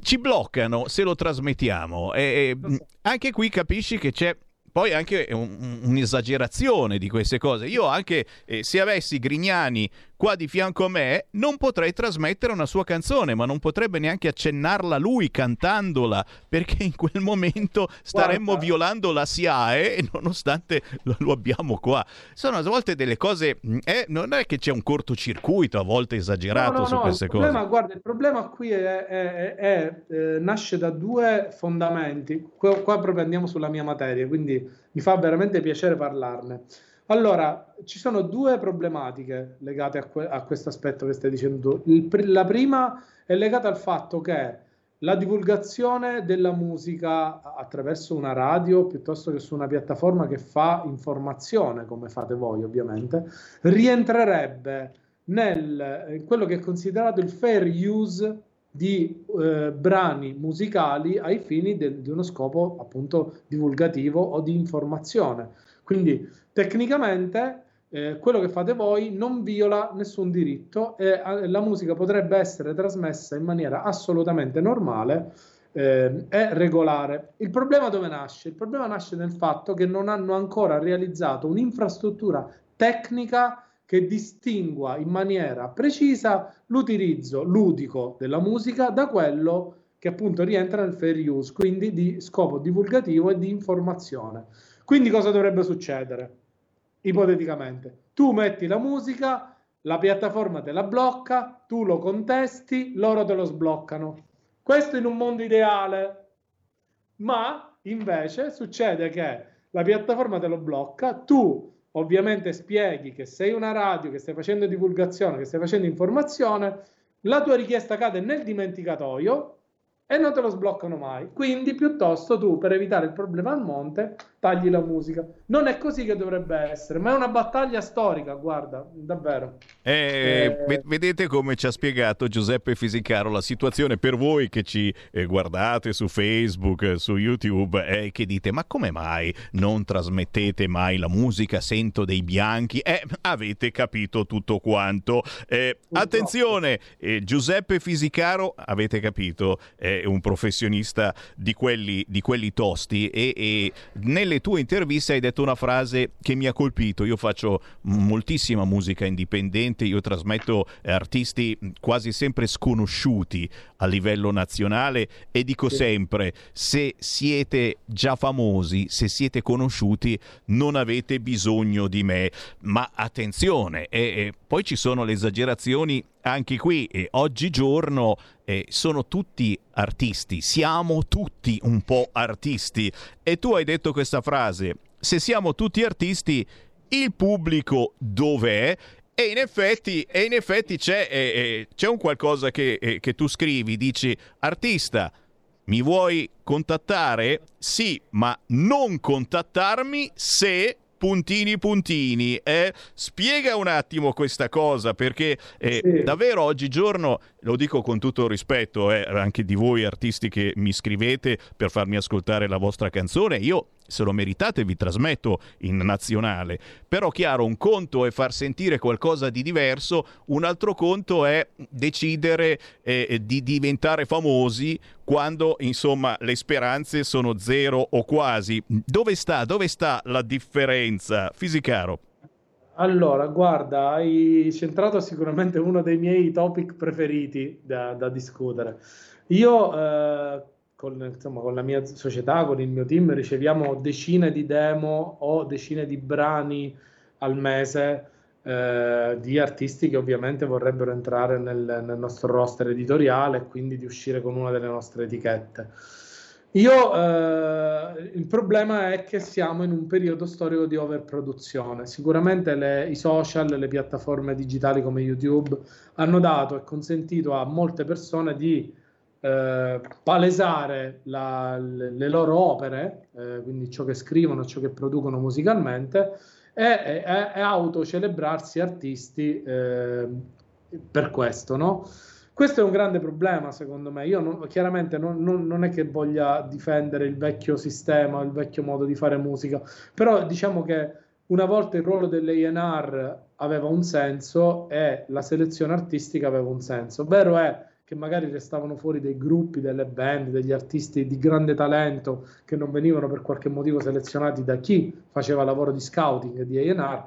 Ci bloccano se lo trasmettiamo. E, e, anche qui capisci che c'è. Poi anche un- un'esagerazione di queste cose. Io anche eh, se avessi Grignani qua di fianco a me, non potrei trasmettere una sua canzone, ma non potrebbe neanche accennarla lui cantandola, perché in quel momento staremmo Guarda. violando la SIAE e nonostante lo, abbiamo qua. Sono a volte delle cose, mh, eh, non è che c'è un cortocircuito a volte esagerato No, no, su no, queste il cose. problema, guarda, il problema qui è, è- è- è, eh, nasce da due fondamenti. Qua, qua proprio andiamo sulla mia materia, quindi mi fa veramente piacere parlarne. Allora, ci sono due problematiche legate a, que- a questo aspetto che stai dicendo tu. Pr- la prima è legata al fatto che la divulgazione della musica attraverso una radio piuttosto che su una piattaforma che fa informazione, come fate voi ovviamente, rientrerebbe nel in quello che è considerato il fair use di eh, brani musicali ai fini di uno scopo appunto divulgativo o di informazione. Quindi tecnicamente eh, quello che fate voi non viola nessun diritto e eh, la musica potrebbe essere trasmessa in maniera assolutamente normale eh, e regolare. Il problema dove nasce? Il problema nasce nel fatto che non hanno ancora realizzato un'infrastruttura tecnica che distingua in maniera precisa l'utilizzo ludico della musica da quello che appunto rientra nel fair use, quindi di scopo divulgativo e di informazione. Quindi cosa dovrebbe succedere? Ipoteticamente, tu metti la musica, la piattaforma te la blocca, tu lo contesti, loro te lo sbloccano. Questo in un mondo ideale, ma invece succede che la piattaforma te lo blocca, tu ovviamente spieghi che sei una radio, che stai facendo divulgazione, che stai facendo informazione, la tua richiesta cade nel dimenticatoio e non te lo sbloccano mai. Quindi piuttosto tu, per evitare il problema al monte, tagli la musica. Non è così che dovrebbe essere, ma è una battaglia storica, guarda, davvero. Eh, Eh, ve- vedete come ci ha spiegato Giuseppe Fisicaro la situazione per voi che ci eh, guardate su Facebook, eh, su YouTube e che dite ma come mai non trasmettete mai la musica? Sento dei bianchi. Eh, avete capito tutto quanto. Eh, attenzione, eh, Giuseppe Fisicaro, avete capito, è un professionista di quelli, di quelli tosti e, e nelle tue interviste hai detto una frase che mi ha colpito. Io faccio moltissima musica indipendente, io trasmetto artisti quasi sempre sconosciuti a livello nazionale e dico sempre, se siete già famosi, se siete conosciuti, non avete bisogno di me. Ma attenzione, e, e poi ci sono le esagerazioni anche qui, e oggigiorno eh, sono tutti artisti, siamo tutti un po' artisti. E tu hai detto questa frase, se siamo tutti artisti, il pubblico dov'è? E in effetti, e in effetti c'è, eh, eh, c'è un qualcosa che, eh, che tu scrivi, dici artista, mi vuoi contattare? Sì, ma non contattarmi se puntini puntini. Eh? Spiega un attimo questa cosa perché eh, Sì. davvero oggigiorno, lo dico con tutto il rispetto eh, anche di voi artisti che mi scrivete per farmi ascoltare la vostra canzone, io se lo meritate vi trasmetto in nazionale. Però chiaro, un conto è far sentire qualcosa di diverso, un altro conto è decidere eh, di diventare famosi quando insomma le speranze sono zero o quasi. Dove sta, dove sta la differenza? Fisicaro. Allora, guarda, hai centrato sicuramente uno dei miei topic preferiti da, da discutere. Io, eh, con, insomma, con la mia società, con il mio team, riceviamo decine di demo o decine di brani al mese eh, di artisti che ovviamente vorrebbero entrare nel, nel nostro roster editoriale e quindi di uscire con una delle nostre etichette. Io, eh, il problema è che siamo in un periodo storico di overproduzione. Sicuramente le- i social, le piattaforme digitali come YouTube hanno dato e consentito a molte persone di eh, palesare la- le, le loro opere, eh, quindi ciò che scrivono, ciò che producono musicalmente, e, e, e autocelebrarsi artisti eh, per questo, no? Questo è un grande problema, secondo me. Io non, chiaramente non, non, non, è che voglia difendere il vecchio sistema, il vecchio modo di fare musica, però diciamo che una volta il ruolo dell'A&R aveva un senso e la selezione artistica aveva un senso. Vero è che magari restavano fuori dei gruppi, delle band, degli artisti di grande talento che non venivano per qualche motivo selezionati da chi faceva lavoro di scouting di A&R.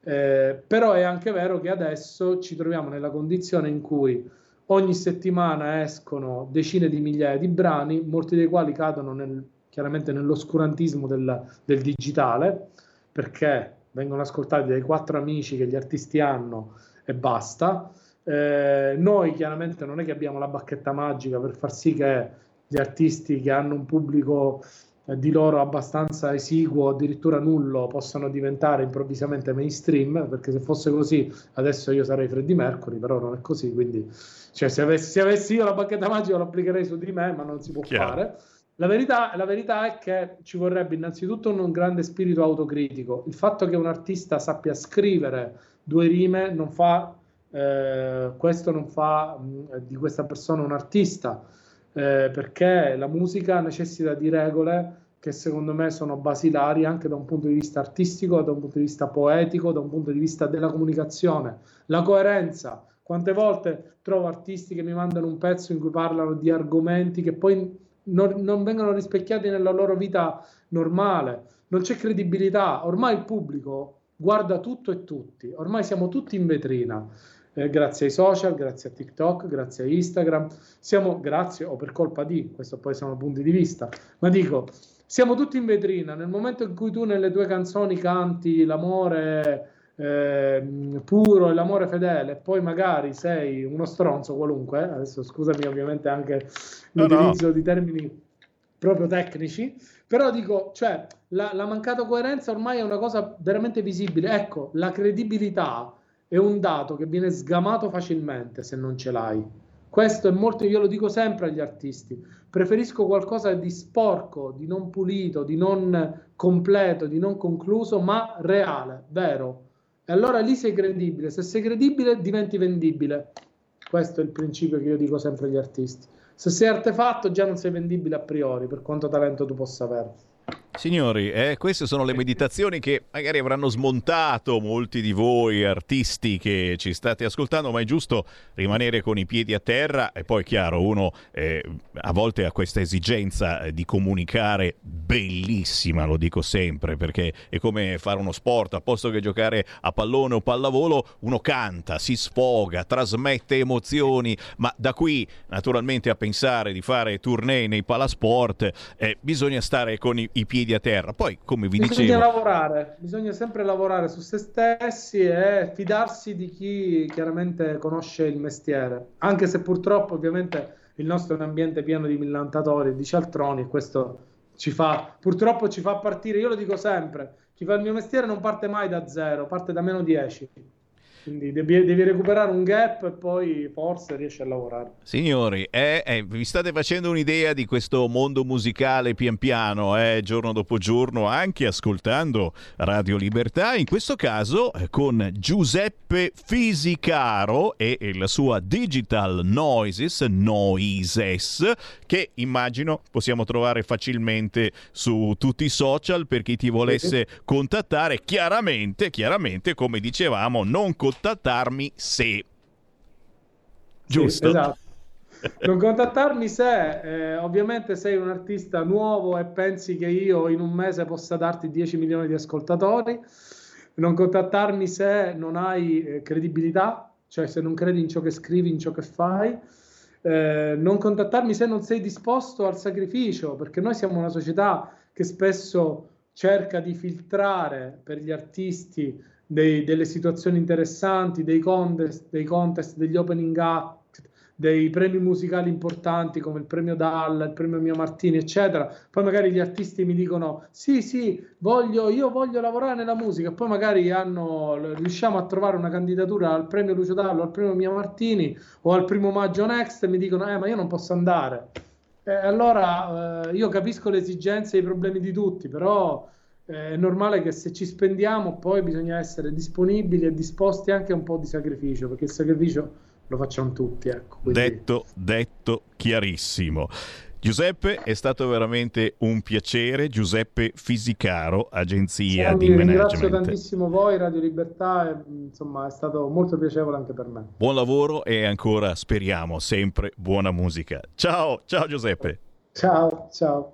Eh, però è anche vero che adesso ci troviamo nella condizione in cui ogni settimana escono decine di migliaia di brani, molti dei quali cadono nel, chiaramente nell'oscurantismo del, del digitale, perché vengono ascoltati dai quattro amici che gli artisti hanno e basta. Eh, noi chiaramente non è che abbiamo la bacchetta magica per far sì che gli artisti che hanno un pubblico eh, di loro abbastanza esiguo, addirittura nullo, possano diventare improvvisamente mainstream, perché se fosse così adesso io sarei Freddie Mercury, però non è così, quindi cioè, se, avessi, se avessi io la bacchetta magica lo applicherei su di me, ma non si può Chiaro. fare. La verità, la verità, è che ci vorrebbe innanzitutto un grande spirito autocritico. Il fatto che un artista sappia scrivere due rime non fa eh, questo non fa mh, di questa persona un artista, eh, perché la musica necessita di regole che secondo me sono basilari anche da un punto di vista artistico, da un punto di vista poetico, da un punto di vista della comunicazione. La coerenza. Quante volte trovo artisti che mi mandano un pezzo in cui parlano di argomenti che poi non, non vengono rispecchiati nella loro vita normale, non c'è credibilità. Ormai il pubblico guarda tutto e tutti, ormai siamo tutti in vetrina eh, grazie ai social, grazie a TikTok, grazie a Instagram. Siamo grazie o per colpa di, questo poi sono punti di vista, ma dico, siamo tutti in vetrina. Nel momento in cui tu nelle tue canzoni canti l'amore eh, puro e l'amore fedele, poi magari sei uno stronzo qualunque, eh, adesso scusami ovviamente anche l'utilizzo no, no. di termini proprio tecnici, però dico, cioè, la, la mancata coerenza ormai è una cosa veramente visibile. Ecco, la credibilità è un dato che viene sgamato facilmente se non ce l'hai. Questo è molto, io lo dico sempre agli artisti, preferisco qualcosa di sporco, di non pulito, di non completo, di non concluso, ma reale, vero. E allora lì sei credibile, se sei credibile diventi vendibile. Questo è il principio che io dico sempre agli artisti. Se sei artefatto già non sei vendibile a priori, per quanto talento tu possa avere. Signori, eh, queste sono le meditazioni che magari avranno smontato molti di voi artisti che ci state ascoltando, ma è giusto rimanere con i piedi a terra. E poi chiaro, uno eh, a volte ha questa esigenza eh, di comunicare bellissima, lo dico sempre, perché è come fare uno sport, a posto che giocare a pallone o pallavolo, uno canta, si sfoga, trasmette emozioni, ma da qui naturalmente a pensare di fare tournée nei palasport, eh, bisogna stare con i, i piedi piedi a terra. Poi, come vi bisogna dicevo... Bisogna lavorare, bisogna sempre lavorare su se stessi e fidarsi di chi chiaramente conosce il mestiere, anche se purtroppo ovviamente il nostro è un ambiente pieno di millantatori e di cialtroni e questo ci fa, purtroppo ci fa partire, io lo dico sempre, chi fa il mio mestiere non parte mai da zero, parte da meno 10 quindi devi, devi, recuperare un gap e poi forse riesci a lavorare. Signori, eh, eh, vi state facendo un'idea di questo mondo musicale pian piano, eh, giorno dopo giorno, anche ascoltando Radio Libertà, in questo caso eh, con Giuseppe Fisicaro e, e la sua Digital Noises, Noises, che immagino possiamo trovare facilmente su tutti i social per chi ti volesse contattare. Chiaramente, chiaramente, come dicevamo, non con contattarmi se. Giusto? Sì, esatto. Non contattarmi se eh, ovviamente sei un artista nuovo e pensi che io in un mese possa darti 10 milioni di ascoltatori. Non contattarmi se non hai eh, credibilità, cioè se non credi in ciò che scrivi, in ciò che fai. Eh, non contattarmi se non sei disposto al sacrificio, perché noi siamo una società che spesso cerca di filtrare per gli artisti dei, delle situazioni interessanti, dei contest, dei contest, degli opening act, dei premi musicali importanti come il premio Dalla, il premio Mio Martini, eccetera. Poi magari gli artisti mi dicono: Sì, sì, voglio, io voglio lavorare nella musica. Poi magari hanno, riusciamo a trovare una candidatura al premio Lucio Dallo, al premio Mio Martini o al primo maggio Next e mi dicono: Eh, ma io non posso andare. Eh, allora eh, io capisco le esigenze e i problemi di tutti, però è normale che se ci spendiamo poi bisogna essere disponibili e disposti anche a un po' di sacrificio, perché il sacrificio lo facciamo tutti. Ecco, quindi... Detto, detto chiarissimo. Giuseppe, è stato veramente un piacere. Giuseppe Fisicaro, agenzia Sammy, di ringrazio management. tantissimo voi, Radio Libertà, e, insomma è stato molto piacevole anche per me. Buon lavoro e ancora speriamo sempre buona musica. Ciao, ciao Giuseppe. Ciao, ciao.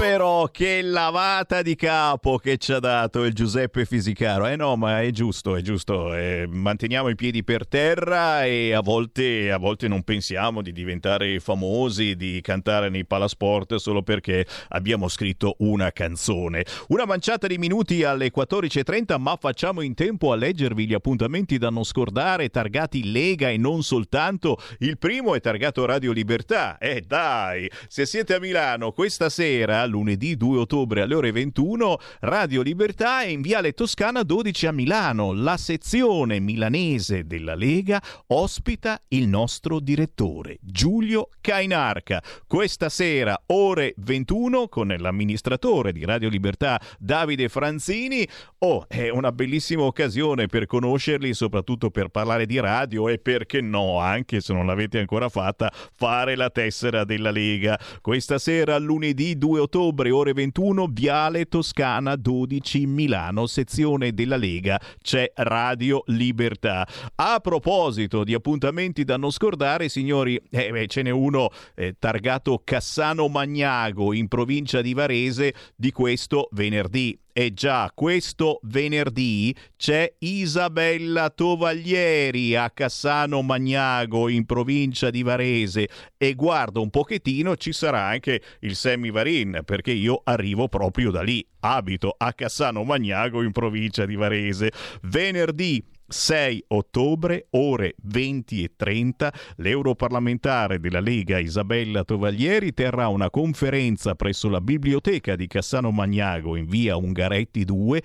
Però che lavata di capo che ci ha dato il Giuseppe Fisicaro. Eh no, ma è giusto, è giusto. Eh, manteniamo i piedi per terra e a volte, a volte non pensiamo di diventare famosi, di cantare nei palasport solo perché abbiamo scritto una canzone. Una manciata di minuti alle 14.30, ma facciamo in tempo a leggervi gli appuntamenti da non scordare, targati Lega e non soltanto. Il primo è targato Radio Libertà. Eh dai, se siete a Milano questa sera, lunedì 2 ottobre alle ore 21, Radio Libertà è in Viale Toscana 12 a Milano. La sezione milanese della Lega ospita il nostro direttore Giulio Cainarca. Questa sera ore 21 con l'amministratore di Radio Libertà Davide Franzini. Oh, è una bellissima occasione per conoscerli, soprattutto per parlare di radio e perché no, anche se non l'avete ancora fatta, fare la tessera della Lega. Questa sera lunedì 2 ottobre ore 21 Viale Toscana 12 Milano sezione della Lega c'è Radio Libertà. A proposito di appuntamenti da non scordare signori eh, beh, ce n'è uno eh, targato Cassano Magnago in provincia di Varese di questo venerdì e già questo venerdì c'è Isabella Tovaglieri a Cassano Magnago in provincia di Varese e guarda un pochettino ci sarà anche il Sammy Varin perché io arrivo proprio da lì, abito a Cassano Magnago in provincia di Varese. Venerdì 6 ottobre, ore 20 e 30, l'europarlamentare della Lega Isabella Tovaglieri terrà una conferenza presso la biblioteca di Cassano Magnago in via Ungaretti 2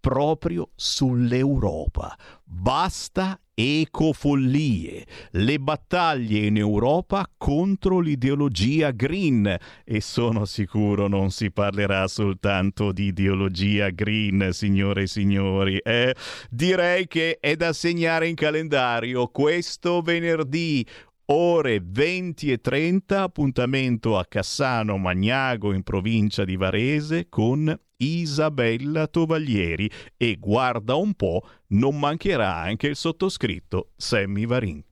proprio sull'Europa. Basta ecofollie, le battaglie in Europa contro l'ideologia green e sono sicuro non si parlerà soltanto di ideologia green, signore e signori. Eh, direi che è da segnare in calendario questo venerdì ore 20 e 30 appuntamento a Cassano Magnago in provincia di Varese con Isabella Tovaglieri e guarda un po' non mancherà anche il sottoscritto Sammy Varin.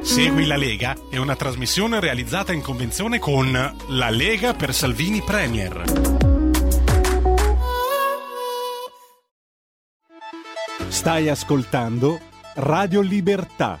Segui la Lega è una trasmissione realizzata in convenzione con La Lega per Salvini Premier. Stai ascoltando Radio Libertà,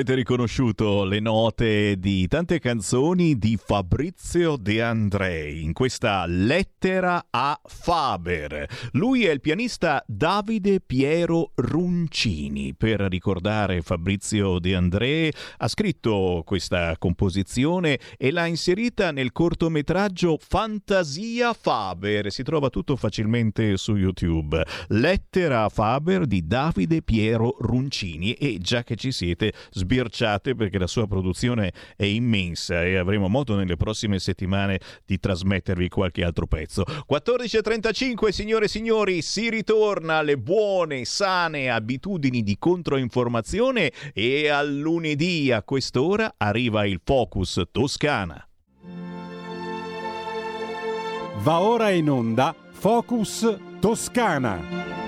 Avrete riconosciuto le note di tante canzoni di Fabrizio De Andrei in questa lettera a Faber. Lui è il pianista Davide Piero Runcini. Per ricordare Fabrizio De Andrei ha scritto questa composizione e l'ha inserita nel cortometraggio Fantasia Faber. Si trova tutto facilmente su YouTube. Lettera a Faber di Davide Piero Runcini e già che ci siete sbirciate perché la sua produzione è immensa e avremo modo nelle prossime settimane di trasmettervi qualche altro pezzo. 14.35 signore e signori, si ritorna alle buone, sane abitudini di controinformazione e al lunedì a quest'ora arriva il Focus Toscana. Va ora in onda Focus Toscana.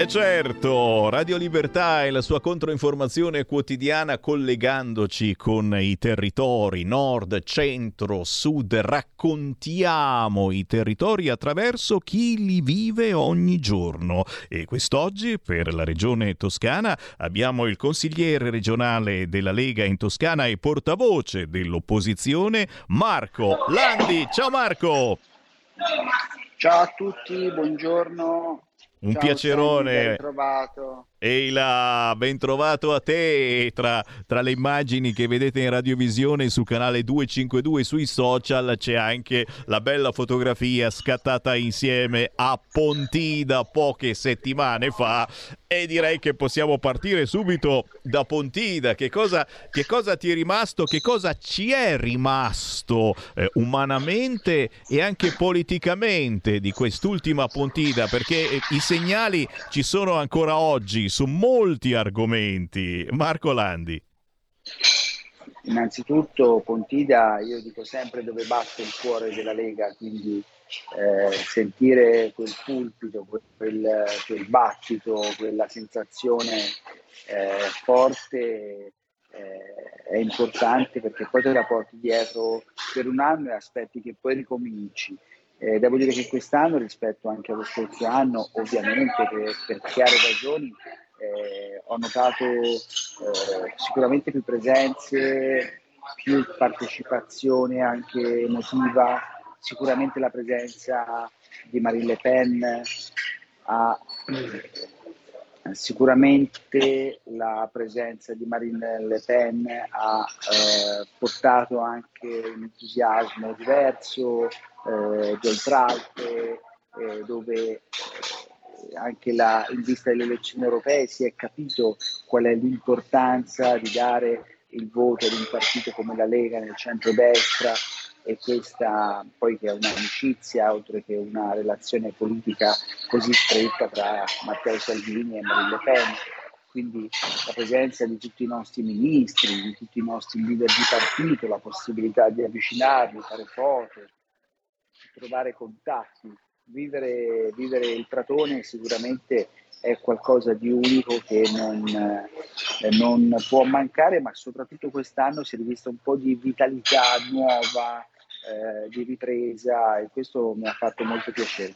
E certo, Radio Libertà e la sua controinformazione quotidiana collegandoci con i territori nord, centro, sud, raccontiamo i territori attraverso chi li vive ogni giorno. E quest'oggi per la regione toscana abbiamo il consigliere regionale della Lega in Toscana e portavoce dell'opposizione Marco Landi. Ciao Marco! Ciao a tutti, buongiorno. Un Ciao, piacerone. Eila, ben trovato a te. Tra, tra, le immagini che vedete in radiovisione sul canale 252 sui social c'è anche la bella fotografia scattata insieme a Pontida poche settimane fa. E direi che possiamo partire subito da Pontida. Che cosa, che cosa ti è rimasto? Che cosa ci è rimasto eh, umanamente e anche politicamente di quest'ultima Pontida? Perché eh, i segnali ci sono ancora oggi su molti argomenti. Marco Landi. Innanzitutto Pontida, io dico sempre dove batte il cuore della Lega, quindi eh, sentire quel pulpito, quel, quel, battito, quella sensazione eh, forte eh, è importante perché poi te la porti dietro per un anno e aspetti che poi ricominci. Eh, devo dire che quest'anno rispetto anche allo scorso anno, ovviamente per, per chiare ragioni, eh, ho notato eh, sicuramente più presenze, più partecipazione anche emotiva, sicuramente la presenza di Marine Le Pen ha sicuramente la presenza di Marine Le Pen ha eh, portato anche un entusiasmo diverso eh, di oltralpe, eh, dove anche la, in vista delle elezioni europee si è capito qual è l'importanza di dare il voto ad un partito come la Lega nel centro-destra e questa poi che è un'amicizia oltre che una relazione politica così stretta tra Matteo Salvini e Marine Le Pen. Quindi la presenza di tutti i nostri ministri, di tutti i nostri leader di partito, la possibilità di avvicinarli, fare foto, trovare contatti, vivere, vivere il Pratone sicuramente è qualcosa di unico che non, eh, non, può mancare, ma soprattutto quest'anno si è rivista un po' di vitalità nuova, eh, di ripresa e questo mi ha fatto molto piacere.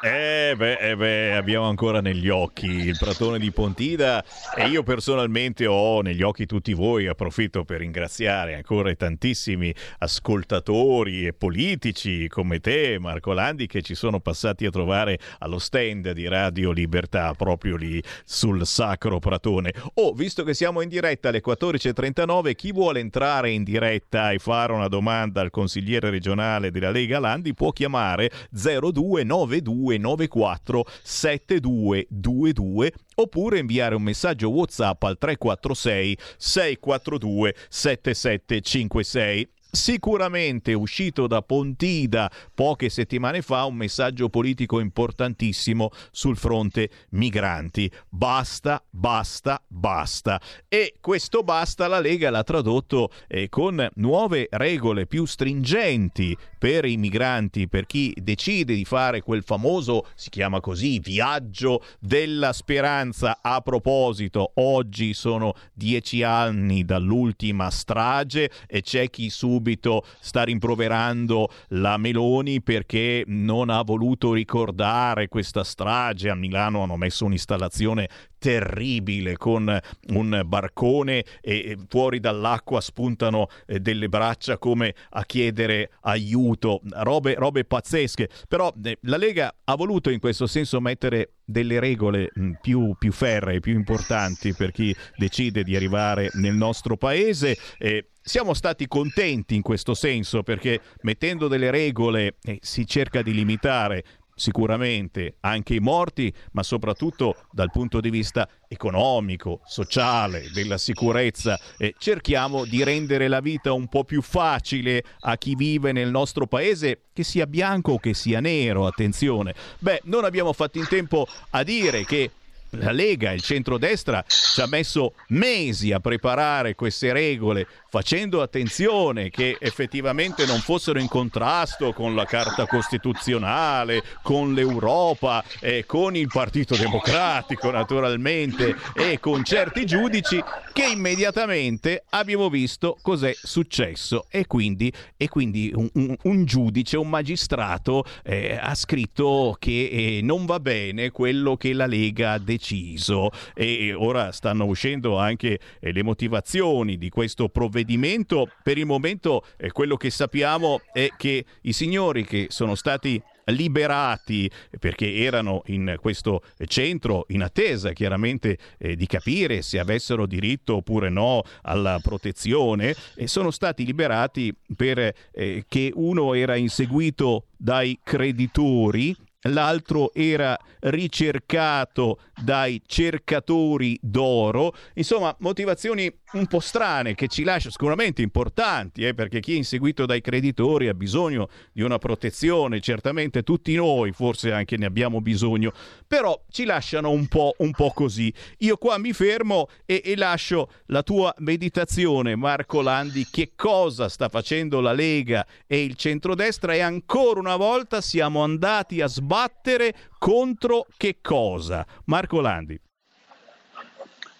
Eh beh, eh beh, abbiamo ancora negli occhi il Pratone di Pontida e io personalmente ho negli occhi tutti voi, approfitto per ringraziare ancora i tantissimi ascoltatori e politici come te, Marco Landi, che ci sono passati a trovare allo stand di Radio Libertà, proprio lì sul Sacro Pratone. Oh, visto che siamo in diretta alle 14.39, chi vuole entrare in diretta e fare una domanda al consigliere regionale della Lega Landi può chiamare 0292 294 7222 oppure inviare un messaggio WhatsApp al 346 642 7756 sicuramente uscito da Pontida poche settimane fa un messaggio politico importantissimo sul fronte migranti. Basta, basta, basta. E questo basta la Lega l'ha tradotto eh, con nuove regole più stringenti per i migranti, per chi decide di fare quel famoso, si chiama così, viaggio della speranza. A proposito, oggi sono dieci anni dall'ultima strage e c'è chi subito subito sta rimproverando la Meloni perché non ha voluto ricordare questa strage. A Milano hanno messo un'installazione terribile con un barcone e fuori dall'acqua spuntano eh, delle braccia come a chiedere aiuto, robe, robe pazzesche. Però eh, la Lega ha voluto in questo senso mettere delle regole mm, più, più ferree, più importanti per chi decide di arrivare nel nostro paese. Eh, siamo stati contenti in questo senso perché mettendo delle regole eh, si cerca di limitare sicuramente anche i morti, ma soprattutto dal punto di vista economico, sociale, della sicurezza. Eh, cerchiamo di rendere la vita un po' più facile a chi vive nel nostro paese, che sia bianco o che sia nero, attenzione. Beh, non abbiamo fatto in tempo a dire che la Lega, il centrodestra, ci ha messo mesi a preparare queste regole, facendo attenzione che effettivamente non fossero in contrasto con la Carta Costituzionale, con l'Europa, eh, con il Partito Democratico naturalmente e con certi giudici che immediatamente abbiamo visto cos'è successo. E quindi, e quindi un, un, un, giudice, un magistrato eh, ha scritto che eh, non va bene quello che la Lega ha deciso. E ora stanno uscendo anche eh, le motivazioni di questo provvedimento provvedimento. Per il momento eh, quello che sappiamo è che i signori che sono stati liberati perché erano in questo centro in attesa chiaramente eh, di capire se avessero diritto oppure no alla protezione e sono stati liberati perché eh, uno era inseguito dai creditori l'altro era ricercato dai cercatori d'oro, insomma motivazioni un po' strane che ci lasciano sicuramente importanti, eh, perché chi è inseguito dai creditori ha bisogno di una protezione, certamente tutti noi forse anche ne abbiamo bisogno, però ci lasciano un po', un po così. Io qua mi fermo e, e lascio la tua meditazione, Marco Landi, che cosa sta facendo la Lega e il centrodestra? E ancora una volta siamo andati a sbattere contro che cosa? Marco Landi.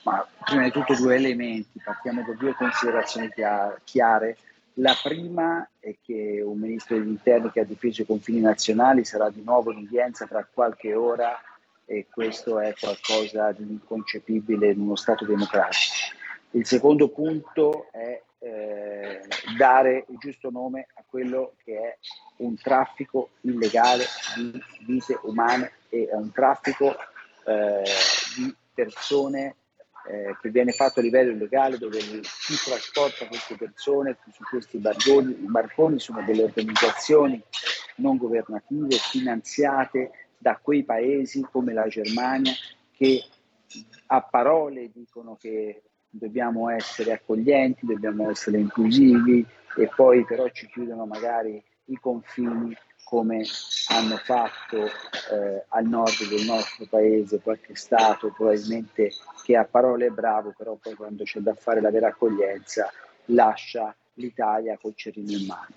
Ma prima di tutto due elementi, partiamo da due considerazioni chiare. La prima è che un ministro degli interni che ha difeso i confini nazionali sarà di nuovo in udienza tra qualche ora e questo è qualcosa di inconcepibile in uno Stato democratico. Il secondo punto è eh, dare il giusto nome a quello che è un traffico illegale di vite umane e a un traffico eh, di persone eh, che viene fatto a livello illegale dove chi trasporta queste persone su questi barconi, i barconi sono delle organizzazioni non governative finanziate da quei paesi come la Germania che a parole dicono che dobbiamo essere accoglienti, dobbiamo essere inclusivi e poi però ci chiudono magari i confini come hanno fatto eh, al nord del nostro paese qualche Stato probabilmente che a parole è bravo, però poi quando c'è da fare la vera accoglienza lascia l'Italia col cerino in mano.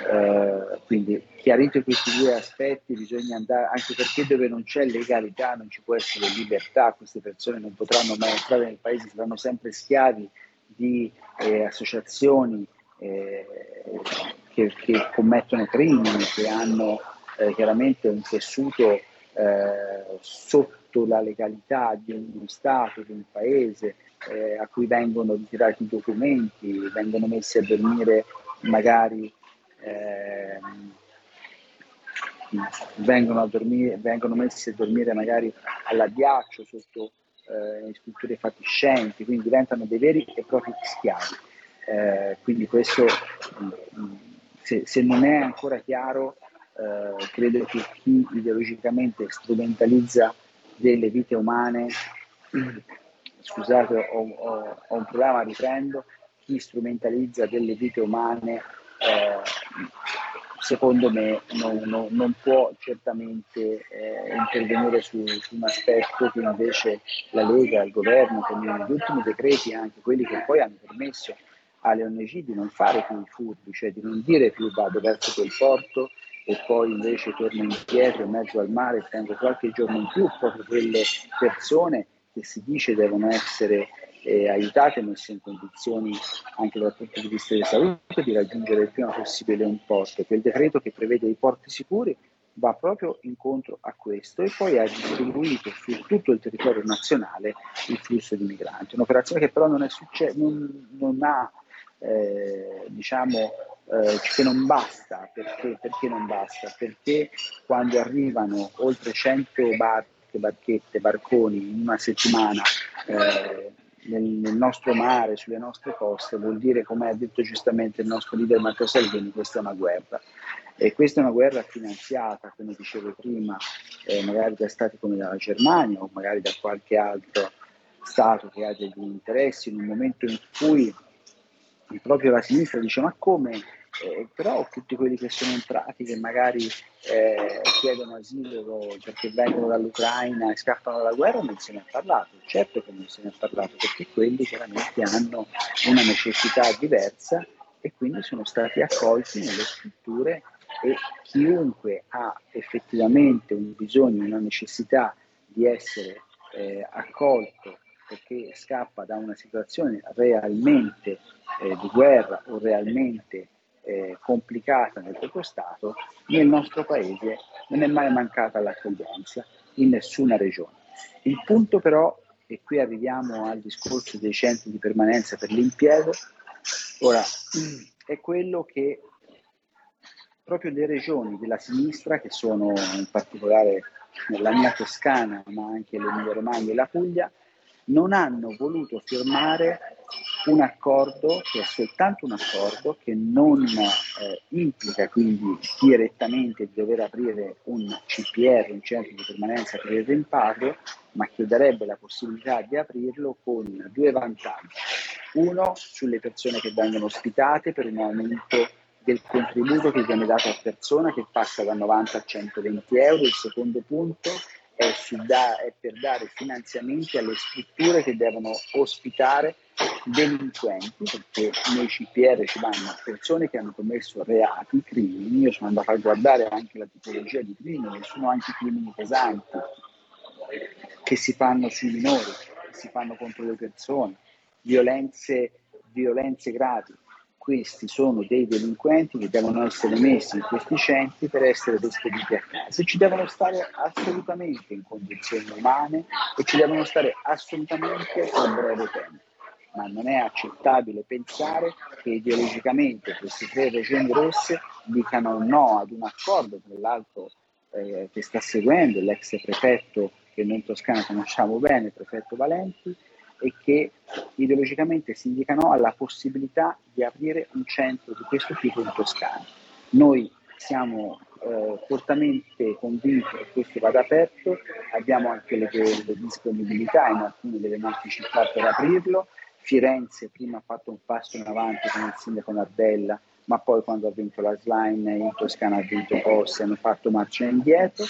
Eh, quindi chiarito questi due aspetti bisogna andare anche perché dove non c'è legalità non ci può essere libertà, queste persone non potranno mai entrare nel paese, saranno sempre schiavi di eh, associazioni eh, che, che, commettono crimini, che hanno eh, chiaramente un tessuto eh, sotto la legalità di uno Stato, di un paese, eh, a cui vengono ritirati i documenti, vengono messi a dormire magari eh, vengono, dormire, vengono messi a dormire magari all'addiaccio sotto eh, strutture fatiscenti, quindi diventano dei veri e propri schiavi. Eh, quindi questo, se, se, non è ancora chiaro, eh, credo che chi ideologicamente strumentalizza delle vite umane, scusate ho, ho, ho un problema, riprendo, chi strumentalizza delle vite umane eh, secondo me non, non, non può certamente eh, intervenire su, su, un aspetto che invece la Lega, il governo, con gli ultimi decreti, anche quelli che poi hanno permesso alle ONG di non fare più i furbi, cioè di non dire più vado verso quel porto e poi invece torno indietro in mezzo al mare e tengo qualche giorno in più proprio quelle persone che si dice devono essere eh, aiutate messe in condizioni anche dal punto di vista della salute di raggiungere il prima possibile un porto. Quel decreto che prevede i porti sicuri va proprio incontro a questo e poi ha distribuito su tutto il territorio nazionale il flusso di migranti. Un'operazione che però non, è succe- non, non ha, eh, diciamo, eh, che non basta. Perché? Perché non basta? Perché quando arrivano oltre 100 barche, barchette, barconi in una settimana eh, nel, nel, nostro mare, sulle nostre coste, vuol dire, come ha detto giustamente il nostro leader Matteo Salvini, questa è una guerra. E questa è una guerra finanziata, come dicevo prima, eh, magari da stati come la Germania o magari da qualche altro Stato che ha degli interessi in un momento in cui proprio la sinistra dice ma come eh, però tutti quelli che sono entrati che magari eh, chiedono asilo perché vengono dall'Ucraina e scappano dalla guerra non se ne è parlato, certo che non se ne è parlato perché quelli chiaramente hanno una necessità diversa e quindi sono stati accolti nelle strutture e chiunque ha effettivamente un bisogno, una necessità di essere eh, accolto perché scappa da una situazione realmente eh, di guerra o realmente eh, complicata nel proprio Stato, nel nostro Paese non è mai mancata l'accoglienza in nessuna regione. Il punto però, e qui arriviamo al discorso dei centri di permanenza per l'impiego, ora è quello che proprio le regioni della sinistra, che sono in particolare la mia Toscana, ma anche l'Emilia Romagna e la Puglia, non hanno voluto firmare un accordo che è soltanto un accordo che non eh, implica quindi direttamente di dover aprire un CPR, un centro di permanenza per il rimpatrio, ma che darebbe la possibilità di aprirlo con due vantaggi. Uno sulle persone che vengono ospitate per un aumento del contributo che viene dato a persona che passa da 90 a 120 euro. Il secondo punto è, da, è per dare finanziamenti alle strutture che devono ospitare delinquenti, perché nei CPR ci vanno persone che hanno commesso reati, crimini, io sono andato a guardare anche la tipologia di crimini, sono anche crimini pesanti che si fanno sui minori, che si fanno contro le persone, violenze, violenze gravi. Questi sono dei delinquenti che devono essere messi in questi centri per essere despediti a casa. E ci devono stare assolutamente in condizioni umane e ci devono stare assolutamente a breve tempo. Ma non è accettabile pensare che ideologicamente queste tre regioni rosse dicano no ad un accordo, tra l'altro eh, che sta seguendo l'ex prefetto che noi in Toscana conosciamo bene, prefetto Valenti, e che ideologicamente si indicano alla possibilità di aprire un centro di questo tipo in Toscana. Noi siamo eh, fortemente convinti che questo vada aperto, abbiamo anche le, le disponibilità in alcune delle nostre città per aprirlo. Firenze prima ha fatto un passo in avanti con il sindaco Nardella, ma poi quando ha vinto la slime in Toscana ha vinto Posse, hanno fatto marcia indietro,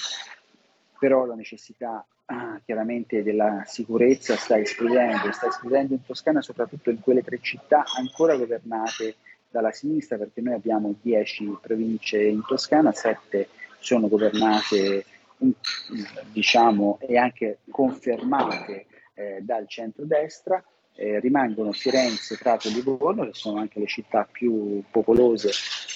però la necessità ah, chiaramente della sicurezza sta esplodendo, sta esplodendo in Toscana soprattutto in quelle tre città ancora governate dalla sinistra, perché noi abbiamo 10 province in Toscana, 7 sono governate diciamo e anche confermate eh, dal centro-destra, eh, rimangono Firenze, Prato e Livorno, che sono anche le città più popolose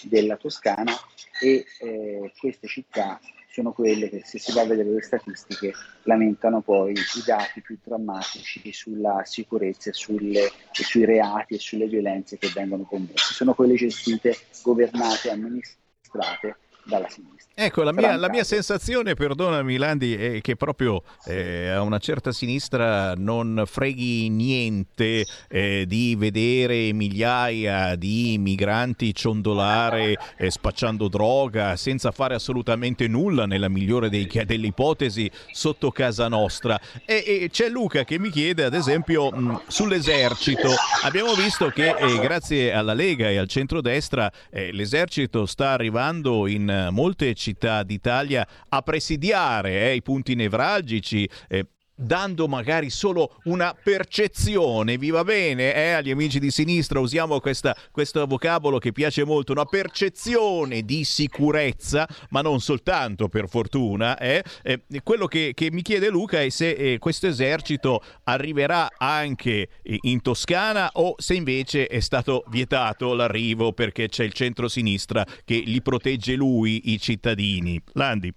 della Toscana e eh, queste città sono quelle che se si va a vedere le statistiche lamentano poi i dati più drammatici sulla sicurezza e, sulle, e sui reati e sulle violenze che vengono commesse. Sono quelle gestite, governate, amministrate dalla sinistra. Ecco, la mia, la mia, sensazione, perdonami Landi, è che proprio eh, a una certa sinistra non freghi niente eh, di vedere migliaia di migranti ciondolare eh, spacciando droga senza fare assolutamente nulla, nella migliore dei, delle ipotesi, sotto casa nostra. E, e, c'è Luca che mi chiede, ad esempio, mh, sull'esercito. Abbiamo visto che eh, grazie alla Lega e al centrodestra eh, l'esercito sta arrivando in molte città d'Italia a presidiare eh, i punti nevralgici. Eh, dando magari solo una percezione, vi va bene? Eh? Agli amici di sinistra usiamo questa, questo vocabolo che piace molto, una percezione di sicurezza, ma non soltanto per fortuna. Eh? Eh, quello che, che, mi chiede Luca è se eh, questo esercito arriverà anche in Toscana o se invece è stato vietato l'arrivo perché c'è il centro-sinistra che li protegge lui, i cittadini. Landi.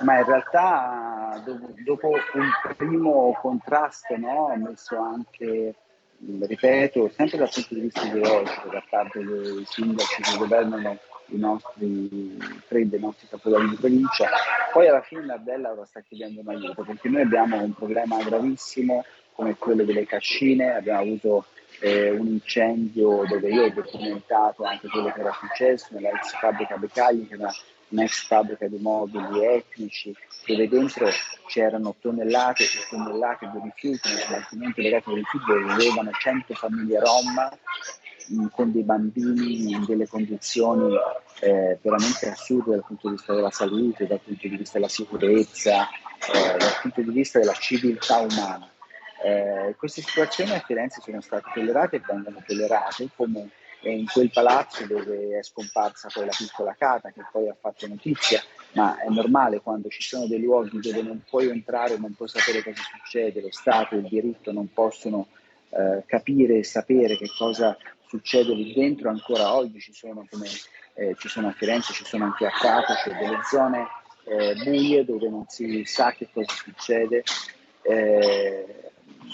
Ma in realtà dopo un primo contrasto no, messo anche, ripeto, sempre dal punto di vista ideologico da parte dei sindaci che governano i nostri tre dei nostri capoluoghi di provincia, poi alla fine Nardella ora sta chiedendo un aiuto perché noi abbiamo un problema gravissimo come quello delle cascine, abbiamo avuto eh, un incendio dove io ho documentato anche quello che era successo nella ex fabbrica Beccagli, che era un'ex fabbrica di mobili etnici, dove dentro c'erano tonnellate e tonnellate di rifiuti, nel smaltimento legati ai rifiuti dove vivevano 100 famiglie rom mh, con dei bambini in delle condizioni eh, veramente assurde dal punto di vista della salute, dal punto di vista della sicurezza, eh, dal punto di vista della civiltà umana. Eh, queste situazioni a Firenze sono state tollerate e vengono tollerate come in quel palazzo dove è scomparsa poi la piccola Cata che poi ha fatto notizia, ma è normale quando ci sono dei luoghi dove non puoi entrare, non puoi sapere cosa succede, lo Stato e il diritto non possono eh, capire e sapere che cosa succede lì dentro, ancora oggi ci sono, come eh, ci sono a Firenze, ci sono anche a Cata, c'è delle zone eh, buie dove non si sa che cosa succede. Eh,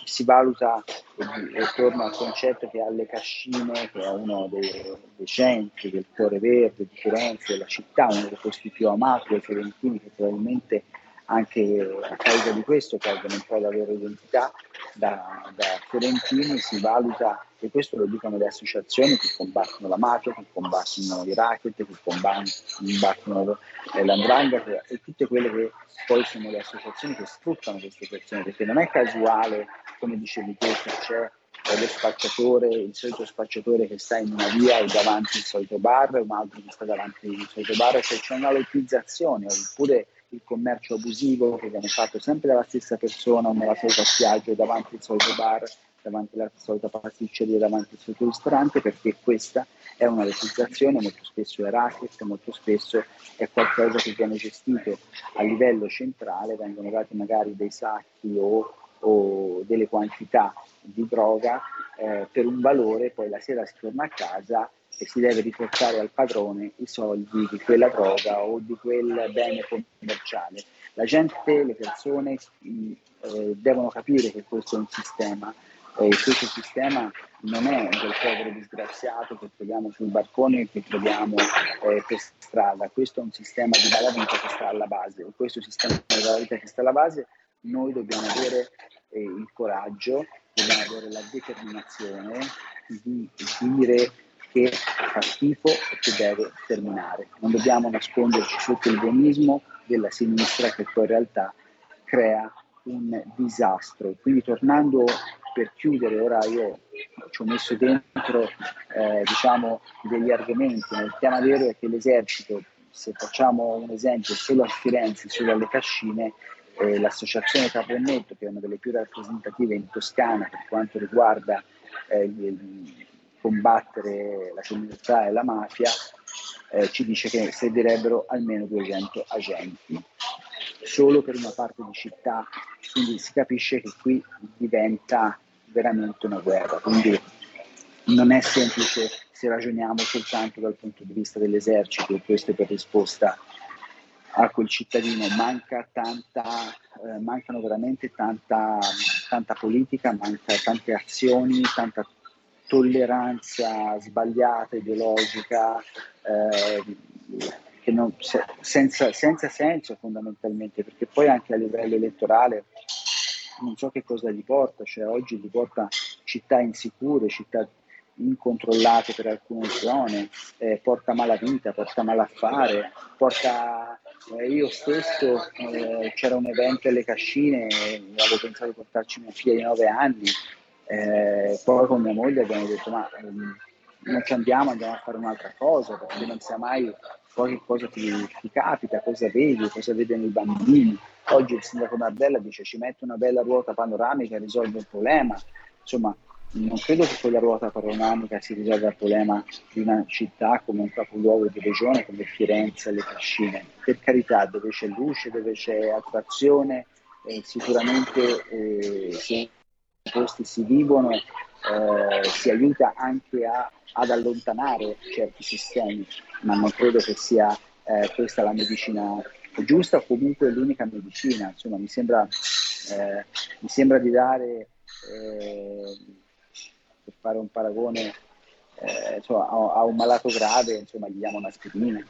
si valuta e, e torno al concetto che alle Cascine, che è uno dei, dei, centri del cuore verde di Firenze, della città, uno dei posti più amati dai fiorentini, che probabilmente anche a causa di questo perdono un po' la loro identità, da, da fiorentini si valuta, e questo lo dicono le associazioni che combattono la mafia, che combattono i racket, che combattono l'andrangheta e tutte quelle che poi sono le associazioni che sfruttano queste persone, perché non è casuale, come dicevi te, che c'è lo spacciatore, il solito spacciatore che sta in una via e davanti il solito bar, un altro che sta davanti il solito bar, cioè c'è una lottizzazione, oppure il commercio abusivo che viene fatto sempre dalla stessa persona nella solita spiaggia, davanti al solito bar, davanti alla solita pasticceria, davanti al solito ristorante, perché questa è una legislazione, molto spesso è racket, molto spesso è qualcosa che viene gestito a livello centrale, vengono dati magari dei sacchi o, o delle quantità di droga eh, per un valore, poi la sera si torna a casa e si deve riportare al padrone i soldi di quella droga o di quel bene commerciale. La gente, le persone eh, devono capire che questo è un sistema e questo sistema non è del povero disgraziato che troviamo sul barcone e che troviamo eh, per strada, questo è un sistema di malavita che sta alla base e questo sistema di malavita che sta alla base noi dobbiamo avere eh, il coraggio, dobbiamo avere la determinazione di dire che fa schifo e che deve terminare. Non dobbiamo nasconderci sotto il buonismo della sinistra che poi in realtà crea un disastro. Quindi tornando per chiudere, ora io ci ho messo dentro eh, diciamo, degli argomenti. Il tema vero è che l'esercito, se facciamo un esempio solo a Firenze, solo alle Cascine, eh, l'associazione Caponnetto, che è una delle più rappresentative in Toscana per quanto riguarda eh, combattere la criminalità e la mafia, eh, ci dice che servirebbero almeno 200 agenti. Solo per una parte di città, quindi si capisce che qui diventa veramente una guerra, quindi non è semplice se ragioniamo soltanto dal punto di vista dell'esercito, questo è per risposta a quel cittadino, manca tanta, eh, mancano veramente tanta, tanta politica, manca tante azioni, tanta tolleranza sbagliata, ideologica, eh, non, senza, senza senso fondamentalmente, perché poi anche a livello elettorale non so che cosa gli porta, cioè oggi gli porta città insicure, città incontrollate per alcune zone, eh, porta malavita, porta malaffare, porta eh, io stesso eh, c'era un evento alle cascine, avevo pensato di portarci mia figlia di 9 anni, eh, poi con mia moglie abbiamo detto ma um, non ci andiamo, andiamo a fare un'altra cosa, perché non sia mai poi cosa ti, ti, capita, cosa vedi, cosa vedono i bambini. Oggi il sindaco Nardella dice ci metto una bella ruota panoramica e risolve il problema. Insomma, non credo che quella ruota panoramica si risolva il problema di una città come un capoluogo di regione come Firenze le Cascine. Per carità, dove c'è luce, dove c'è attrazione, eh, sicuramente eh, i posti si vivono eh, si aiuta anche a, ad allontanare certi sistemi, ma non credo che sia eh, questa la medicina giusta o comunque l'unica medicina. Insomma, mi sembra, eh, mi sembra di dare, eh, per fare un paragone, insomma, a, a, un malato grave, insomma, gli diamo un'aspirina.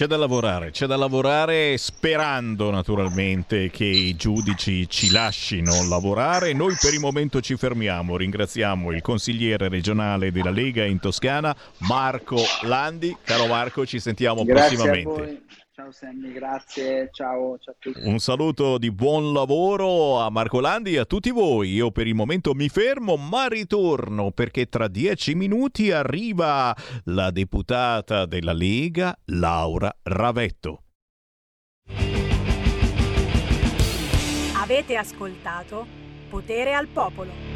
C'è da lavorare, c'è da lavorare sperando naturalmente che i giudici ci lasciano lavorare. Noi per il momento ci fermiamo. Ringraziamo il consigliere regionale della Lega in Toscana, Marco Landi. Caro Marco, ci sentiamo Grazie prossimamente. Ciao Sammy, grazie, ciao, ciao, a tutti. Un saluto di buon lavoro a Marco Landi e a tutti voi. Io per il momento mi fermo, ma ritorno perché tra dieci minuti arriva la deputata della Lega, Laura Ravetto. Avete ascoltato Potere al Popolo.